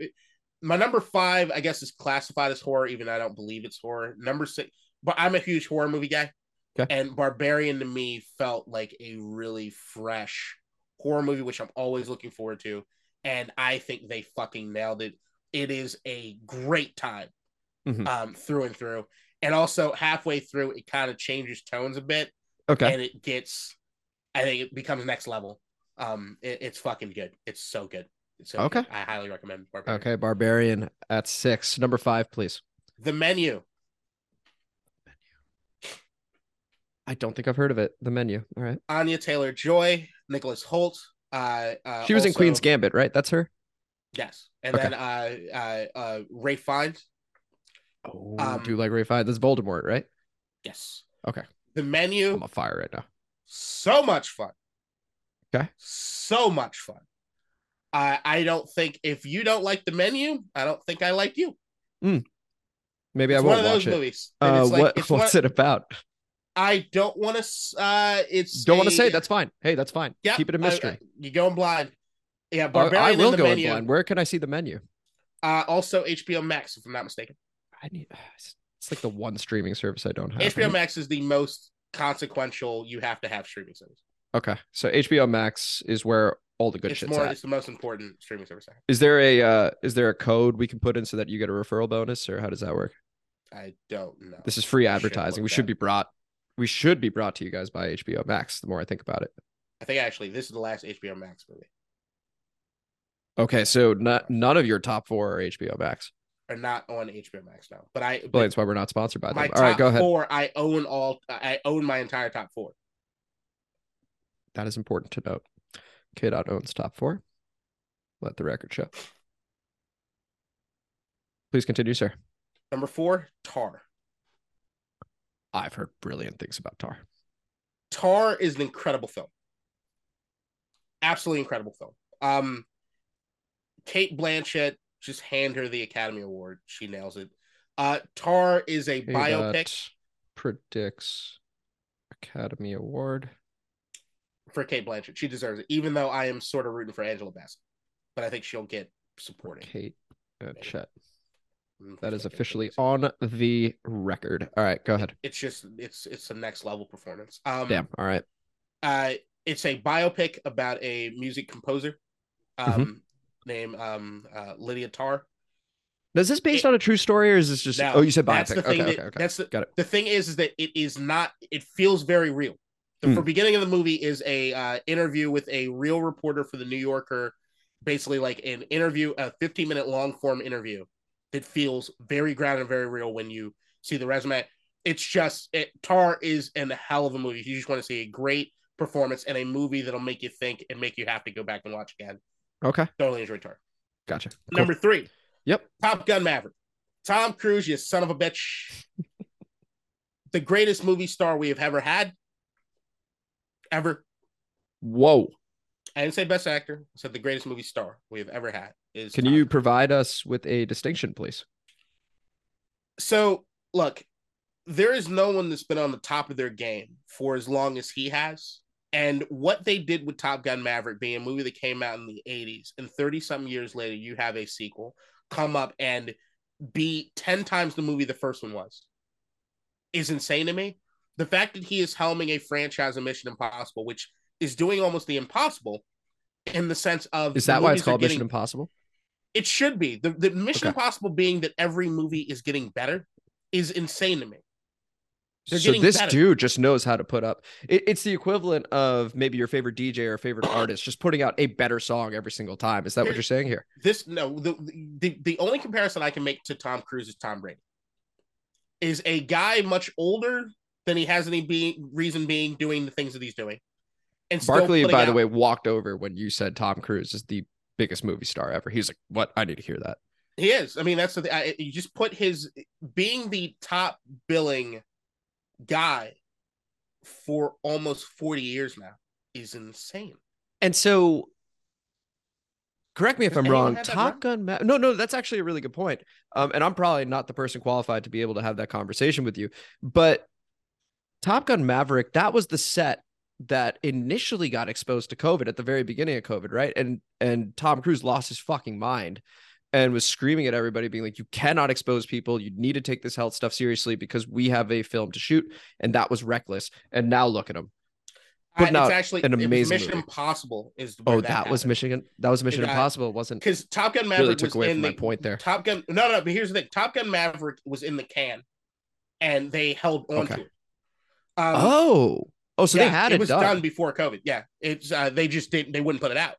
C: my number five, I guess is classified as horror, even though I don't believe it's horror. Number six, but I'm a huge horror movie guy.
B: Okay.
C: And Barbarian to me felt like a really fresh horror movie, which I'm always looking forward to. And I think they fucking nailed it. It is a great time
B: Mhm.
C: um, through and through. And also halfway through, it kind of changes tones a bit
B: Okay.
C: and it gets i think it becomes next level um it- it's fucking good it's so good it's so
B: Okay.
C: good. i highly recommend Barbarian.
B: Okay. Barbarian at six. Number five, please.
C: the menu
B: I don't think I've heard of it. The menu. All right.
C: anya taylor joy nicholas hoult uh, uh
B: She was in Queen's Gambit, right? That's her.
C: yes and
B: Okay.
C: then uh uh uh ralph fiennes
B: Oh,
C: Um,
B: do you like Ralph Fiennes? That's Voldemort, right?
C: yes
B: Okay.
C: the menu
B: I'm on fire right now.
C: so much fun
B: Okay.
C: so much fun I I don't think if you don't like the menu, I don't think I like you.
B: Maybe
C: It's
B: I
C: one
B: won't
C: of those
B: watch it.
C: movies.
B: Uh,
C: like,
B: what, what's
C: one-
B: it about?
C: I don't want to. Uh, it's
B: Don't want to say. That's fine. Hey, that's fine.
C: Yeah,
B: Keep it a mystery.
C: I- you going blind? Yeah,
B: I-
C: Barbarian
B: I will
C: in the
B: go
C: menu.
B: in blind. Where can I see the menu?
C: Uh, also HBO Max, if I'm not mistaken.
B: I need. It's like the one streaming service I don't have.
C: HBO Max is the most consequential. You have to have streaming service.
B: Okay, so HBO Max is where all the good
C: it's
B: shit's
C: more.
B: at.
C: It's the most important streaming service. I have.
B: Is there a uh is there a code we can put in so that you get a referral bonus or how does that work?
C: I don't know.
B: This is free
C: I
B: advertising.
C: look
B: We should
C: that.
B: be brought we should be brought to you guys by HBO Max the more I think about it.
C: I think actually this is the last HBO Max movie,
B: Okay, so not, none of your top 4 are HBO Max.
C: Are not on HBO Max now. But I,
B: Well, that's why we're not sponsored by them. All right, go ahead.
C: four, I own all. I own my entire top four.
B: That is important to note. K dot owns top 4. Let the record show. Please continue, sir.
C: Number four, Tar.
B: I've heard brilliant things about Tar.
C: Tar is an incredible film. Absolutely incredible film. Um, Cate Blanchett, just hand her the Academy Award. She nails it. Uh, Tar is a biopic
B: predicts Academy Award.
C: For Cate Blanchett. She deserves it, even though I am sort of rooting for Angela Bassett. But I think she'll get supporting.
B: Kate uh, Chet.
C: Mm,
B: That is officially on the record. All right, go ahead.
C: It's just it's it's a next level performance. Um,
B: Damn. All right.
C: uh, it's a biopic about a music composer, um,
B: Mm-hmm.
C: named um uh, Lydia Tarr.
B: Is this based on a true story or is this just?
C: Now,
B: oh, you said biopic?
C: that's the thing
B: okay,
C: that-
B: okay, okay.
C: That's the,
B: Got it.
C: the thing is, is that it is not. It feels very real. The for beginning of the movie is a uh, interview with a real reporter for the New Yorker, basically like an interview, a 15 minute long form interview that feels very grounded and very real when you see the resume. It's just it, Tar is an hell of a movie. You just want to see a great performance and a movie that'll make you think and make you have to go back and watch again.
B: Okay,
C: Totally enjoy Tar.
B: gotcha. Cool.
C: Number three,
B: Yep.
C: Top Gun Maverick. Tom Cruise, you son of a bitch. the greatest movie star we have ever had. Ever.
B: Whoa.
C: I didn't say best actor. I said the greatest movie star we have ever had is
B: Can
C: Tom
B: you provide us with a distinction, please?
C: So look, there is no one that's been on the top of their game for as long as he has. And what they did with Top Gun Maverick being a movie that came out in the 80s, and 30 some years later, you have a sequel come up and be 10 times the movie the first one was, is insane to me. The fact that he is helming a franchise of Mission Impossible, which is doing almost the impossible in the sense of
B: Is that why it's called
C: getting-
B: Mission Impossible?
C: it should be. The, the Mission
B: Okay.
C: Impossible being that every movie is getting better is insane to me. They're
B: so this
C: better.
B: dude just knows how to put up. It, it's the equivalent of maybe your favorite DJ or favorite artist just putting out a better song every single time. Is that what you're saying here?
C: This no, the, the the only comparison I can make to Tom Cruise is Tom Brady. Is a guy much older than he has any being reason being doing the things that he's doing. And
B: Barkley, by the way, walked over when you said Tom Cruise is the biggest movie star ever. He's like, "What? I need to hear that."
C: he is. I mean, that's the thing. I, you just put his being the top billing guy for almost forty years now is insane.
B: And so, correct me if
C: Has
B: I'm wrong. Top? Gun. Ma- no, no, that's actually a really good point. Um, and I'm probably not the person qualified to be able to have that conversation with you. But Top Gun Maverick, that was the set that initially got exposed to COVID at the very beginning of COVID, right? And and Tom Cruise lost his fucking mind and was screaming at everybody, being like, "You cannot expose people. You need to take this health stuff seriously because we have a film to shoot." And that was reckless. And now look at him.
C: Uh, it's actually
B: an amazing
C: Mission
B: movie.
C: Impossible is
B: Oh, that, was Michigan. That was Mission
C: It, uh,
B: Impossible. It wasn't
C: because Top Gun Maverick
B: really took
C: was
B: away
C: in
B: from
C: the
B: my point there.
C: Top Gun. No, no, but here's the thing: Top Gun Maverick was in the can, and they held on
B: Okay.
C: to it. Um,
B: oh, oh, so they had it, it
C: was
B: done,
C: done. before COVID. Yeah, it's uh, they just didn't. They wouldn't put it out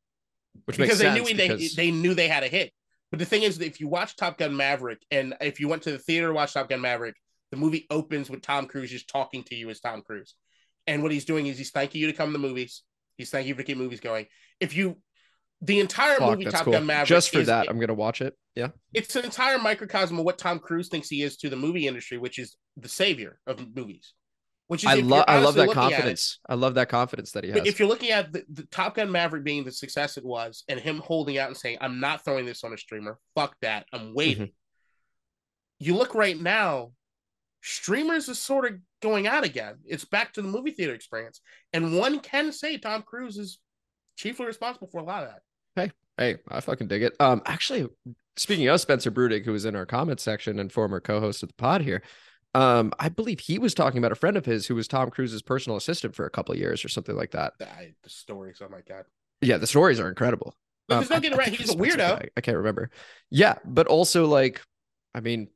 B: which
C: because
B: makes
C: they
B: sense
C: knew they
B: because
C: they they knew they had a hit. But the thing is, that if you watch Top Gun Maverick, and if you went to the theater to watch Top Gun Maverick, the movie opens with Tom Cruise just talking to you as Tom Cruise, and what he's doing is he's thanking you to come to the movies. He's thanking you for keep movies going. If you, the entire
B: Fuck,
C: movie Top
B: cool.
C: Gun Maverick,
B: Just for
C: is-
B: that, I'm gonna watch it. Yeah,
C: it's an entire microcosm of what Tom Cruise thinks he is to the movie industry, which is the savior of movies. Which
B: I love I love that
C: at it-
B: confidence. I love that confidence that he has.
C: but if you're looking at the, the Top Gun Maverick being the success it was, and him holding out and saying, "I'm not throwing this on a streamer. Fuck that. I'm waiting."
B: Mm-hmm.
C: You look right now, streamers is sort of going out again. It's back to the movie theater experience, and one can say Tom Cruise is chiefly responsible for a lot of that.
B: Hey, hey, I fucking dig it. Um, actually, speaking of Spencer Brudig, who was in our comment section and former co-host of the pod here, um, I believe he was talking about a friend of his who was Tom Cruise's personal assistant for a couple of years or something like that.
C: The, I, the stories. Oh my god.
B: Yeah, the stories are incredible.
C: But
B: Um,
C: there's no getting around. He's a weirdo.
B: I can't remember. Yeah, but also like, I mean,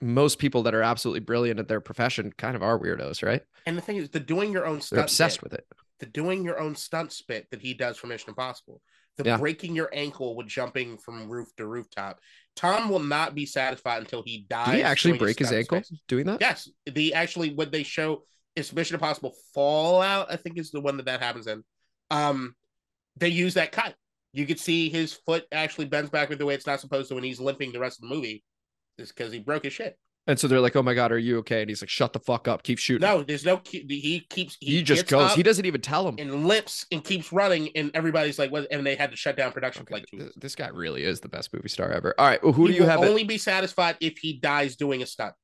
B: most people that are absolutely brilliant at their profession kind of are weirdos, right?
C: And the thing is, the doing your own
B: They're
C: stunt
B: obsessed
C: bit,
B: with it.
C: the doing your own stunt spit that he does for Mission Impossible, the
B: Yeah.
C: breaking your ankle with jumping from roof to rooftop. Tom will not be satisfied until he dies.
B: Did he actually break his ankle
C: space.
B: doing that?
C: Yes, the actually what they show is Mission Impossible Fallout. I think is the one that that happens in. Um, they use that cut. You could see his foot actually bends backward the way it's not supposed to when he's limping the rest of the movie. Is because he broke his shit.
B: And so they're like, "Oh my god, are you okay?" And he's like, "Shut the fuck up, keep shooting."
C: No, there's no. He keeps.
B: he, just goes. He doesn't even tell him.
C: and limps and keeps running, and everybody's like, "What?" And they had to shut down production for like
B: this guy really is the best movie star ever. All right, well, who
C: he
B: do you have? at
C: only be satisfied if he dies doing a stunt.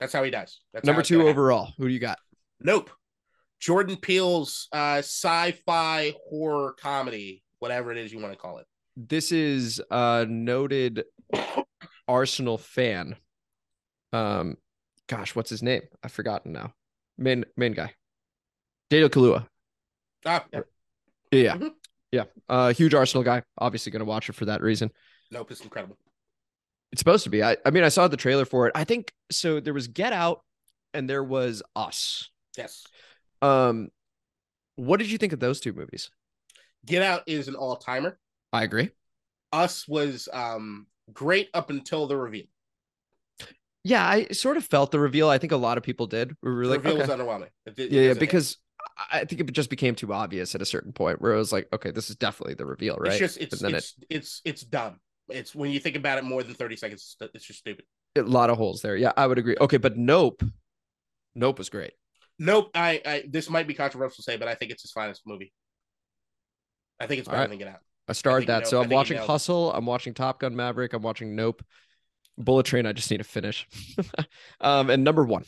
C: That's how he dies. That's
B: number two
C: gonna happen.
B: overall? Who do you got?
C: Nope. Jordan Peele's uh, sci-fi horror comedy, whatever it is you want to call it.
B: This is a noted Arsenal fan. Um, gosh, what's his name? I've forgotten now. Main main guy, Daniel Kaluuya.
C: Ah, yeah.
B: Yeah,
C: Mhm.
B: yeah. Uh, huge Arsenal guy. Obviously, going to watch it for that reason.
C: Nope, it's incredible.
B: It's supposed to be. I, I mean, I saw the trailer for it. I think so. There was Get Out, and there was Us.
C: Yes.
B: Um, what did you think of those two movies?
C: Get Out is an all-timer.
B: I agree.
C: Us was um, great up until the reveal.
B: Yeah, I sort of felt the reveal. I think a lot of people did. We were
C: The
B: like,
C: reveal
B: okay.
C: was underwhelming. It it
B: yeah, yeah, because I I think it just became too obvious at a certain point where it was like, okay, this is definitely the reveal, right?
C: it's just it's it's it's it's dumb. It's when you think about it more than thirty seconds, it's- just stupid.
B: a lot of holes there. Yeah, I would agree. Okay, but Nope, Nope was great.
C: Nope. I, I this might be controversial to say, but I think it's his finest movie. I think it's better
B: right.
C: than Get Out.
B: I started
C: think you
B: that,
C: know-
B: so
C: I
B: I'm watching. Hustle. I'm watching Top Gun Maverick. I'm watching Nope, Bullet Train. I just need to finish. um, and number one,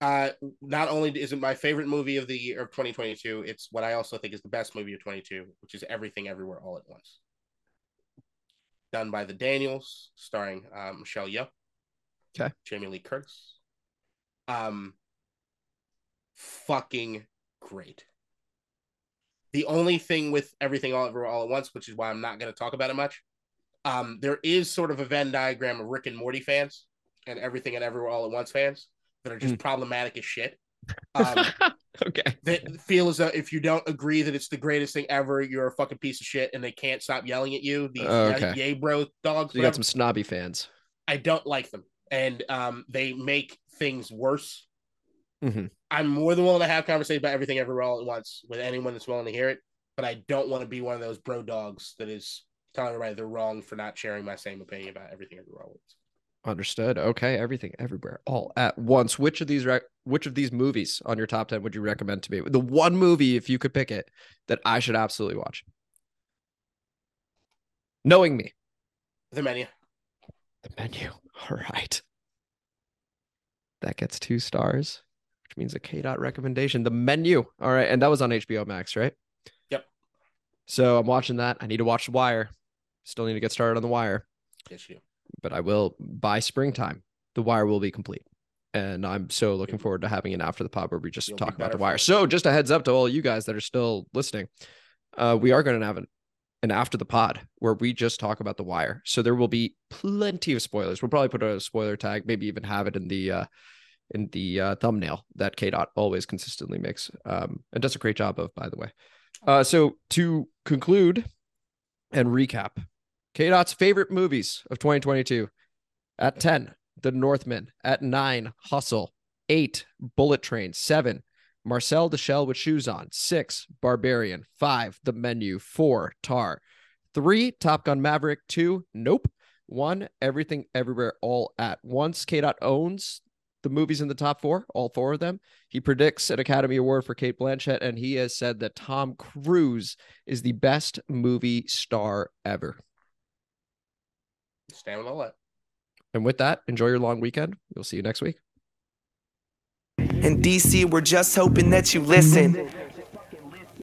C: Uh, not only is it my favorite movie of the year of 2022, it's what I also think is the best movie of 22, which is Everything Everywhere All at Once. Done by the Daniels, starring uh, Michelle Yeoh,
B: Okay.
C: Jamie Lee Curtis. Um, fucking great. The only thing with Everything All Everywhere All at Once, which is why I'm not going to talk about it much, um, there is sort of a Venn diagram of Rick and Morty fans and Everything and Everywhere All at Once fans that are just problematic as shit. Um,
B: okay,
C: that feel as though if you don't agree that it's the greatest thing ever, you're a fucking piece of shit, and they can't stop yelling at you. These
B: Okay.
C: yay bro dogs.
B: so you got some snobby fans.
C: I don't like them, and um, they make things worse.
B: Mhm.
C: I'm more than willing to have conversations about everything everywhere all at once with anyone that's willing to hear it, but I don't want to be one of those bro dogs that is telling everybody they're wrong for not sharing my same opinion about everything everywhere all.
B: Understood. Okay, everything, everywhere, all at once. Which of these, rec- which of these movies on your top ten would you recommend to me? The one movie, if you could pick it, that I should absolutely watch. Knowing me,
C: The menu.
B: the menu. All right, that gets two stars, which means a K dot recommendation. The menu. All right, and that was on HBO Max, right?
C: Yep.
B: So I'm watching that. I need to watch The Wire. Still need to get started on The Wire.
C: Yes, you. do.
B: but I will by springtime. The wire will be complete. And I'm so looking forward to having an after the pod where we just
C: You'll
B: talk about the wire. So just a heads up to all you guys that are still listening. Uh, we are going to have an, an after the pod where we just talk about the wire. So there will be plenty of spoilers. We'll probably put a spoiler tag, maybe even have it in the uh in the uh, thumbnail that K dot always consistently makes um and does a great job of, by the way. Uh so to conclude and recap, K dot's favorite movies of 2022 at 10, The Northman, at 9, Hustle, 8, Bullet Train, 7, Marcel the with Shoes On, 6, Barbarian, 5, The Menu, 4, Tar, 3, Top Gun Maverick, 2, Nope, 1, Everything Everywhere All at Once. K dot owns the movies in the top four, all four of them. He predicts an Academy Award for Cate Blanchett, and he has said that Tom Cruise is the best movie star ever.
C: Stand with all that.
B: And with that, enjoy your long weekend. We'll see you next week.
A: In DC, we're just hoping that you listen.